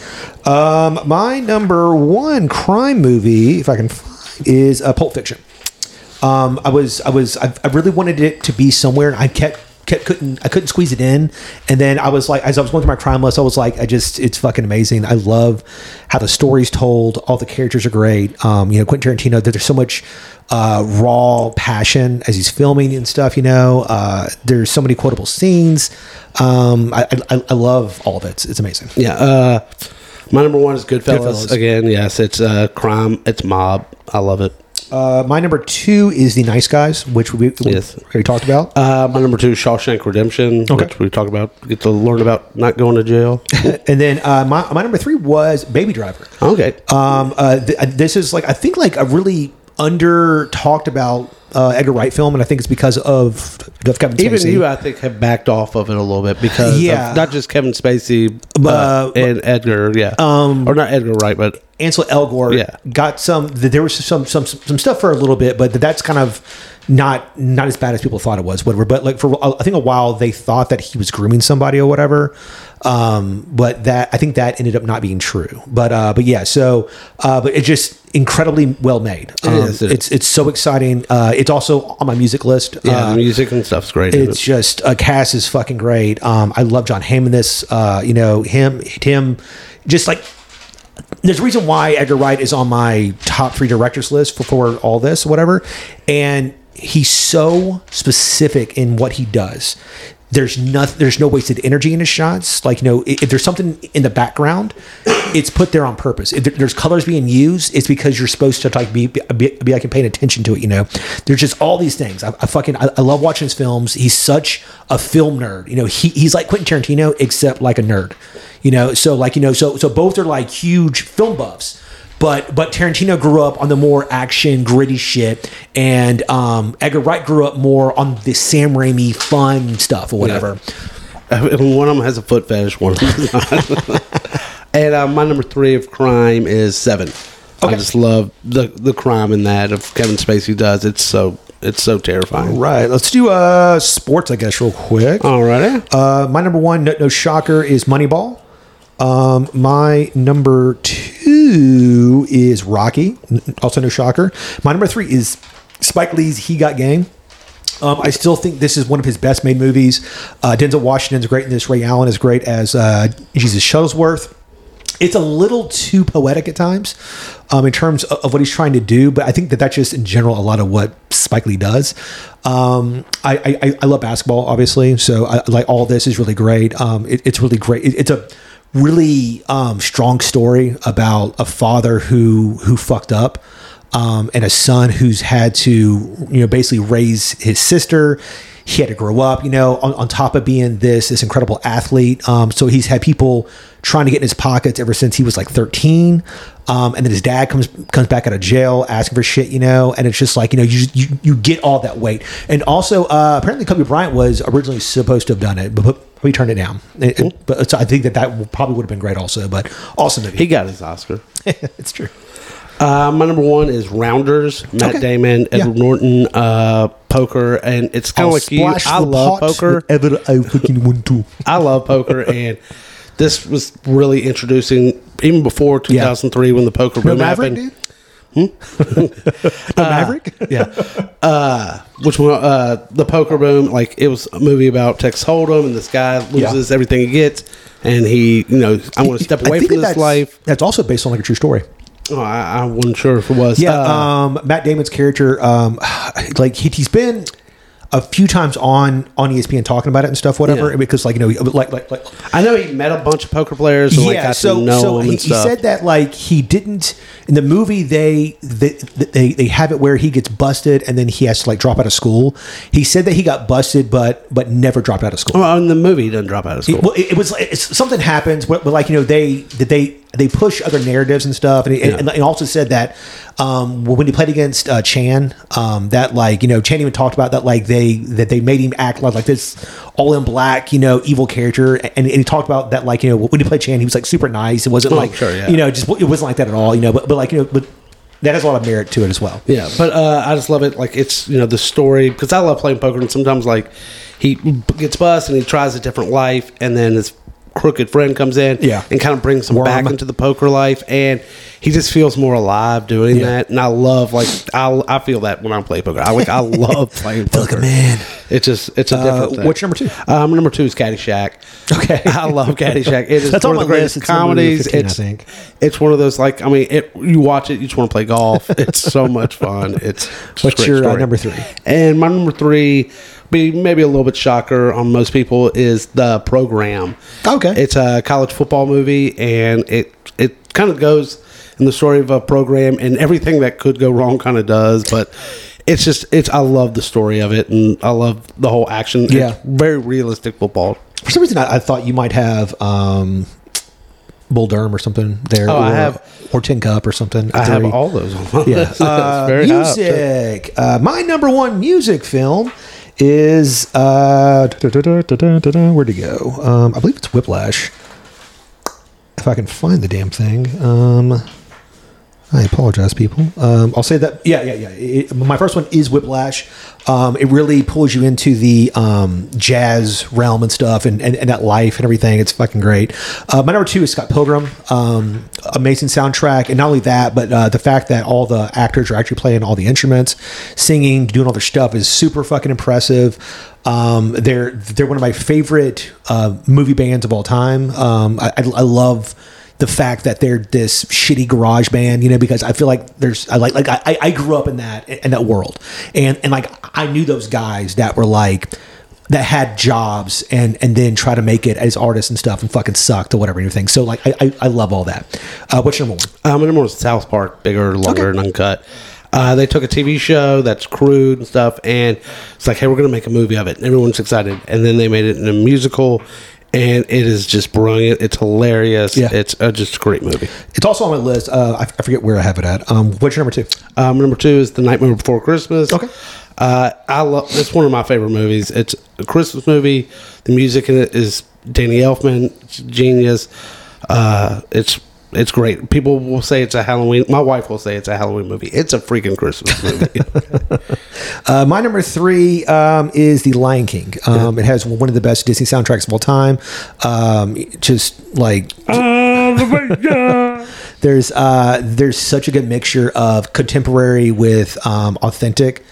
Um, my number one crime movie, if I can find, is uh, Pulp Fiction. Um, I was I was I, I really wanted it to be somewhere, and I kept kept couldn't I couldn't squeeze it in, and then I was like, as I was going through my crime list, I was like, I just it's fucking amazing. I love how the story's told. All the characters are great. Um, you know, Quentin Tarantino. There's so much uh, raw passion as he's filming and stuff. You know, uh, there's so many quotable scenes. Um, I, I I love all of it. It's, it's amazing. Yeah. Uh, my number one is Goodfellas. Goodfellas. Again, yes, it's uh, crime. It's mob. I love it. Uh, my number two is The Nice Guys, which we, we Yes. already talked about. Uh, my number two is Shawshank Redemption, Okay. which we talked about. Get to learn about not going to jail. and then uh, my, my number three was Baby Driver. okay. Um, uh, th- uh, this is like I think like a really under talked about uh, Edgar Wright film, and I think it's because of, of Kevin Spacey. Even you, I think, have backed off of it a little bit because Yeah. of not just Kevin Spacey But, uh, and Edgar, yeah, um, or not Edgar Wright, but Ansel Elgort Yeah. got some. th- There was some some some stuff for a little bit, but that's kind of not not as bad as people thought it was. Whatever. But like for I think a while they thought that he was grooming somebody or whatever. Um, but that I think that ended up not being true. But uh, but yeah. So uh, but it's just incredibly well made. Um, is, it is. It's it's so exciting. Uh, it's also on my music list. yeah, Uh, the music and stuff's great. it's it. just uh, cast is fucking great. Um, I love Jon Hamm in this. Uh, you know him, Tim, just like there's a reason why Edgar Wright is on my top three directors list for, for all this, whatever. And he's so specific in what he does. There's nothing. There's no wasted energy in his shots. Like you know, if, if there's something in the background, it's put there on purpose. If there's colors being used, it's because you're supposed to like be be, be like paying attention to it. You know, there's just all these things. I, I fucking I, I love watching his films. He's such a film nerd. You know, he, he's like Quentin Tarantino except like a nerd. You know, so like you know, so so both are like huge film buffs. But but Tarantino grew up on the more action, gritty shit, and um, Edgar Wright grew up more on the Sam Raimi fun stuff or whatever. And one of them has a foot fetish, one of them not. and uh, my number three of crime is Seven. I just love the the crime in that of Kevin Spacey does. It's so it's so terrifying. Right. Let's do uh sports, I guess, real quick. All right. Uh, my number one, no, no shocker, is Moneyball. Um, my number two is Rocky. Also, no shocker. My number three is Spike Lee's He Got Game. Um, I still think this is one of his best made movies. Uh, Denzel Washington's great in this. Ray Allen is great as uh, Jesus Shuttlesworth. It's a little too poetic at times um, in terms of, of what he's trying to do, but I think that that's just in general a lot of what Spike Lee does. Um, I, I, I love basketball, obviously, so I, like all this is really great. Um, it, it's really great. It, it's a really um, strong story about a father who who fucked up um, and a son who's had to you know basically raise his sister he had to grow up you know on, on top of being this this incredible athlete. Um, so he's had people trying to get in his pockets ever since he was like 13 um, and then his dad comes comes back out of jail asking for shit you know and it's just like you know you you, you get all that weight. And also uh, apparently kobe bryant was originally supposed to have done it but, we turned it down. It- it- but so i think that that probably would have been great also but awesome He got his Oscar. it's true Uh, my number one is Rounders. Matt Okay. Damon, Yeah. Edward Norton, uh, poker, and it's kind of like you. I love poker. Ever I fucking want to. I love poker, and this was really introducing even before 2003 when the poker boom Maverick, happened. dude. no Maverick. yeah. Uh, which one? Uh, the poker boom. Like it was a movie about Texas Hold'em, and this guy loses everything he gets, and he, you know, I want to step away from this that's- life. That's also based on like a true story. Oh, I, I wasn't sure if it was. Yeah, Uh, um, Matt Damon's character, um, like he, he's been a few times on on ESPN talking about it and stuff, whatever. Yeah. Because like you know, like like like I know he met a bunch of poker players and like got to know them he, and he said that like he didn't in the movie they, they they they have it where he gets busted and then he has to like drop out of school. He said that he got busted but but never dropped out of school. well, in the movie, he doesn't drop out of school. Well, it, it was it's, something happens where, where, like you know they that they they push other narratives and stuff, and, and, and also said that um, when he played against uh, Chan, um, that like you know Chan even talked about that like they that they made him act like like this all in black you know evil character, and, and he talked about that like you know when he played Chan, he was like super nice. It wasn't Oh, like sure, yeah. you know just it wasn't like that at all. You know, but but like you know but. That has a lot of merit to it as well. Yeah, but uh, I just love it. Like it's you know the story because I love playing poker, and sometimes like he gets bust and he tries a different life, and then his crooked friend comes in, Yeah. and kind of brings him Worm. back into the poker life, and he just feels more alive doing Yeah. that. And I love like I I feel that when I play poker. I like I love playing like poker. a man. It's just it's a Uh, different thing. what's number two? Um, number two is Caddyshack. Okay. I love Caddyshack. It is That's one of the greatest list. It's comedies. 15, I it's, think. it's one of those like I mean, it, you watch it, you just want to play golf. It's so much fun. It's What's your, uh, number three? And my number three, be maybe a little bit shocker on most people, is the program. Okay. it's a college football movie, and it it kind of goes in the story of a program, and everything that could go wrong kind of does, but. It's just it's I love the story of it and I love the whole action. It's Yeah. very realistic football. For some reason, I, I thought you might have um, Bull Durham or something there. Oh, or, I have- or Tin Cup or something. I have all those on Yeah. Uh, It's very high up, too. music. Uh, my number one music film is uh, where'd it go? Um, I believe it's Whiplash. If I can find the damn thing. Um, I apologize, people. Um, I'll say that. Yeah, yeah, yeah. It, my first one is Whiplash. Um, it really pulls you into the um, jazz realm and stuff, and, and, and that life and everything. It's fucking great. Uh, my number two is Scott Pilgrim. Um, amazing soundtrack, and not only that, but uh, the fact that all the actors are actually playing all the instruments, singing, doing all their stuff is super fucking impressive. Um, they're they're one of my favorite uh, movie bands of all time. Um, I, I, I love the fact that they're this shitty garage band, you know, because I feel like there's I like like I, I grew up in that in that world, and and like I knew those guys that were like that had jobs and and then try to make it as artists and stuff and fucking sucked or whatever and everything. So like I I, I love all that. Uh, what's your number one? Um, my number was South Park, bigger, longer, Okay. and uncut. Uh, they took a TV show that's crude and stuff, and it's like, hey, we're going to make a movie of it. And everyone's excited. And then they made it in a musical, and it is just brilliant. It's hilarious. Yeah. It's uh, just a great movie. It's also on my list. Uh, I, I forget where I have it at. Um, what's your number two? Um, number two is The Nightmare Before Christmas. Okay. Uh, I love. It's one of my favorite movies. It's a Christmas movie. The music in it is Danny Elfman, genius. Uh, it's it's great. People will say it's a Halloween. My wife will say it's a Halloween movie. It's a freaking Christmas movie. Uh, my number three um, is The Lion King. Um, It has one of the best Disney soundtracks of all time. Um, just like there's uh, there's such a good mixture of contemporary with um, authentic,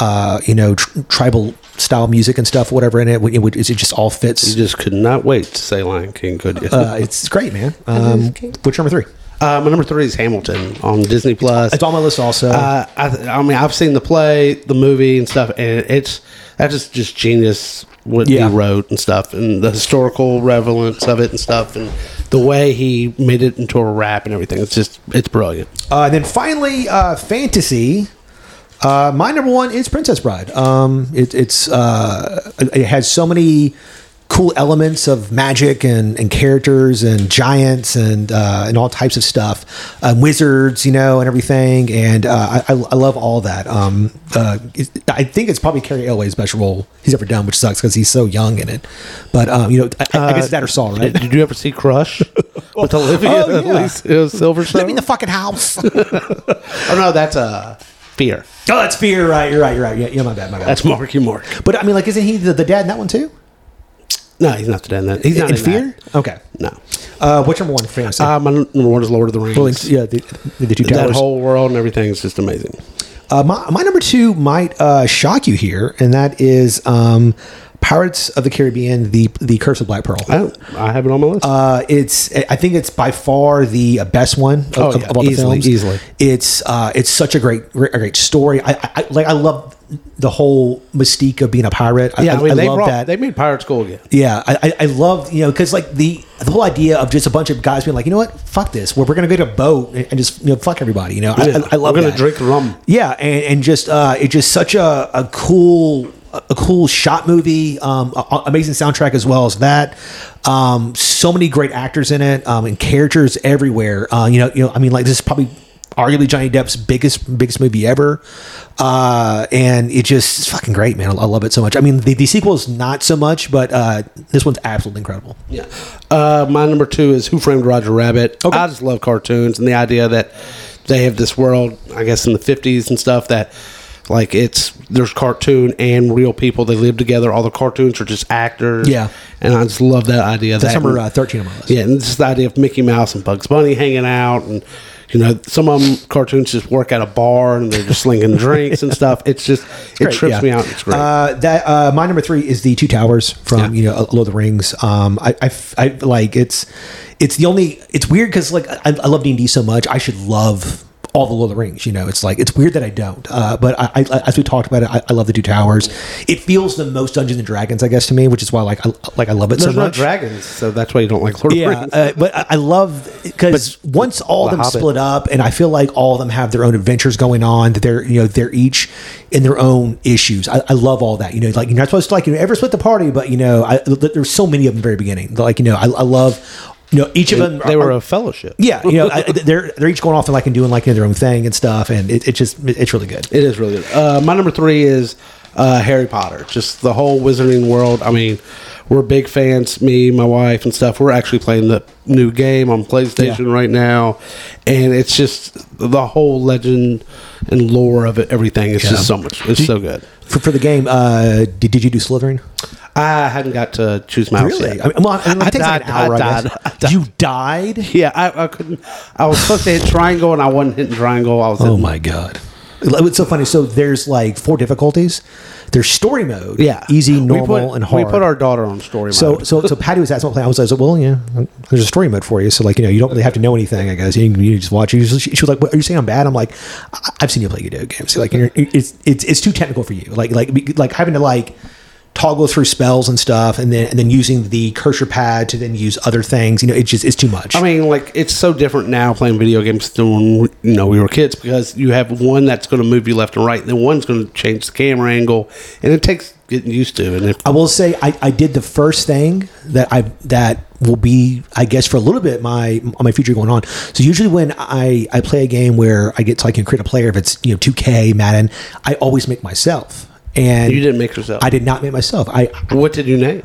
uh, you know, tr- tribal style music and stuff, whatever in it. It, would- it just all fits. you just could not wait to say Lion King, could you? Uh, it's great, man. Um, what's your number three? Uh, my number three is Hamilton on Disney Plus. It's on my list also. Uh, I, I mean, I've seen the play, the movie, and stuff, and it's that's just just genius what Yeah. he wrote and stuff, and the historical relevance of it and stuff, and the way he made it into a rap and everything. It's just it's brilliant. Uh, and then finally, uh, fantasy. Uh, my number one is Princess Bride. Um, it, it's uh, it has so many cool elements of magic and, and characters and giants and uh, and all types of stuff, um, wizards, you know, and everything. And uh, I, I I love all that. Um, uh, I think it's probably Cary Elwes' best role he's ever done, which sucks because he's so young in it. But um, you know, I, I guess it's that or Saw, right? Did you ever see Crush with Olivia Oh, yeah. Silverstone? In the fucking house. oh, no, that's uh, Fear. Oh, that's fear, right? You're right. You're right. Yeah, yeah my bad. My bad. That's Marky Mark. But I mean, like, isn't he the, the dad in that one too? No, he's not the dad in that. He's not in in Fear? that. Okay. No. Uh, what's number one fantasy? Uh, my number one is Lord of the Rings. Well, yeah, the, the two that whole world and everything is just amazing. uh, my, my number two might uh, shock you here, and that is um, Pirates of the Caribbean: The The Curse of Black Pearl. I. I have it on my list. Uh, it's I think it's by far the best one of, Oh, yeah, of all the easily, films. easily. It's uh, it's such a great great, a great story. I, I I- like I love the whole mystique of being a pirate. yeah, I, mean, they love brought, that. they made Pirates cool again. Yeah, I, I, I love you know because like the the whole idea of just a bunch of guys being like, you know what, fuck this, we're, we're gonna go to a boat and, and just you know fuck everybody. You know, I, I, I love We're gonna that. drink rum. Yeah, and, and just uh, it's just such a, a cool a, cool shot movie, um, a- amazing soundtrack as well as that. Um, so many great actors in it, um, and characters everywhere. Uh, you know, you know, I mean, like this is probably arguably Johnny Depp's biggest biggest movie ever, uh, and it just it's fucking great, man. I, I love it so much. I mean, the, the sequel is not so much, but uh, this one's absolutely incredible. Yeah. Uh, my number two is Who Framed Roger Rabbit. Okay. I just love cartoons and the idea that they have this world, I guess, in the 50s and stuff that. Like it's there's cartoon and real people. They live together. All the cartoons are just actors. Yeah. and I just love that idea. That's that number uh, thirteen on my list. Yeah, and just the idea of Mickey Mouse and Bugs Bunny hanging out, and you know, some of them cartoons just work at a bar and they're just slinging drinks and stuff. It's just it Great, trips yeah. me out. It's great. Uh, that uh, my number three is the Two Towers from Yeah. you know Lord of the Rings. Um, I, I, I- like it's it's the only it's weird because like I, I love D and D so much. I should love all the Lord of the Rings. You know, it's like it's weird that I don't. Uh, but I, I, as we talked about it, I, I love the Two Towers. It feels the most Dungeons and Dragons, I guess, to me, which is why like I like I love it There's so much. dragons, so that's why you don't like Lord of the Rings. uh, but I- love because once all of The them Hobbit. split up, and I feel like all of them have their own adventures going on. That they're you know they're each in their own issues. I, I love all that. You know, like you're not supposed to like you know ever split the party, but you know I, there's so many of them very beginning. Like you know I, I love you know each of them. they are- were a fellowship. yeah, you know I, they're they're each going off and like and doing like their own thing and stuff, and it, it just it's really good. It is really good. Uh, my number three is uh, Harry Potter. Just the whole Wizarding world. I mean, we're big fans. Me, my wife, and stuff. We're actually playing the new game on PlayStation Yeah. right now, and it's just the whole legend and lore of it. Everything. It's Yeah. just so much. It's so good. For, for the game, uh, did, did you do Slytherin? I hadn't got to choose my house Really? yet. I mean, well, I mean, I it takes like died. an hour. I I guess. died. I died. You died. yeah, I, I couldn't. I was supposed to hit triangle, and I wasn't hitting triangle. I was. Oh my god. It's so funny. So there's like four difficulties. There's story mode, Yeah, easy, We normal, put- and hard. We put our daughter on story so mode. so so Patty was asking what playing. I was like, well, yeah, there's a story mode for you. So like you know, you don't really have to know anything. I guess you can you just watch. She was, she was like, what, "Are you saying I'm bad?" I'm like, "I- "I've seen you play video games. So like you're, it's it's it's too technical for you. Like like like having to like." Toggle through spells and stuff and then and then using the cursor pad to then use other things you know it's just it's too much I mean, like it's so different now playing video games than when we- you know we were kids because you have one that's going to move you left and right, and then one's going to change the camera angle, and it takes getting used to. And if I will say I, I did the first thing that I that will be I guess for a little bit my my future going on. So usually when I I play a game where I get so I can create a player if it's you know 2K Madden, I always make myself. And you didn't make yourself, I did not make myself. I what did you name?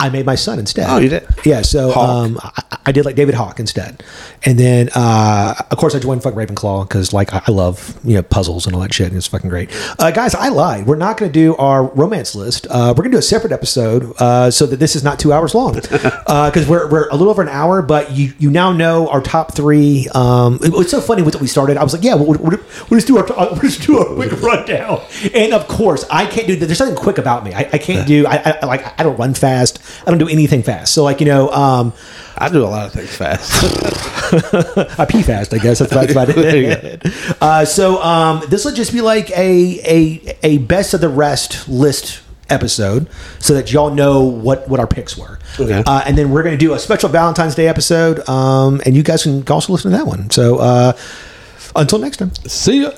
I made my son instead. Oh, you did? Yeah. So um, I, I did like David Hawk instead, and then uh, of course I joined fucking Ravenclaw because like I, I love you know puzzles and all that shit, and it's fucking great. Uh, guys, I lied. We're not going to do our romance list. Uh, we're going to do a separate episode uh, so that this is not two hours long because we're we're a little over an hour. But you you now know our top three. Um, it- it's so funny with what we started. I was like, yeah, we'll, we'll, we'll just do our we'll just do a quick rundown. And of course, I can't do. That. There's nothing quick about me. I, I can't do. I, I like I don't run fast. I don't do anything fast. So like you know, um, I do a lot of things fast. I pee fast. I guess that's about, that's about it. Uh, so um, this will just be like a a a best of the rest list episode, so that y'all know what what our picks were. Okay. Uh, and then we're going to do a special Valentine's Day episode, um, and you guys can also listen to that one. So uh, until next time. See ya.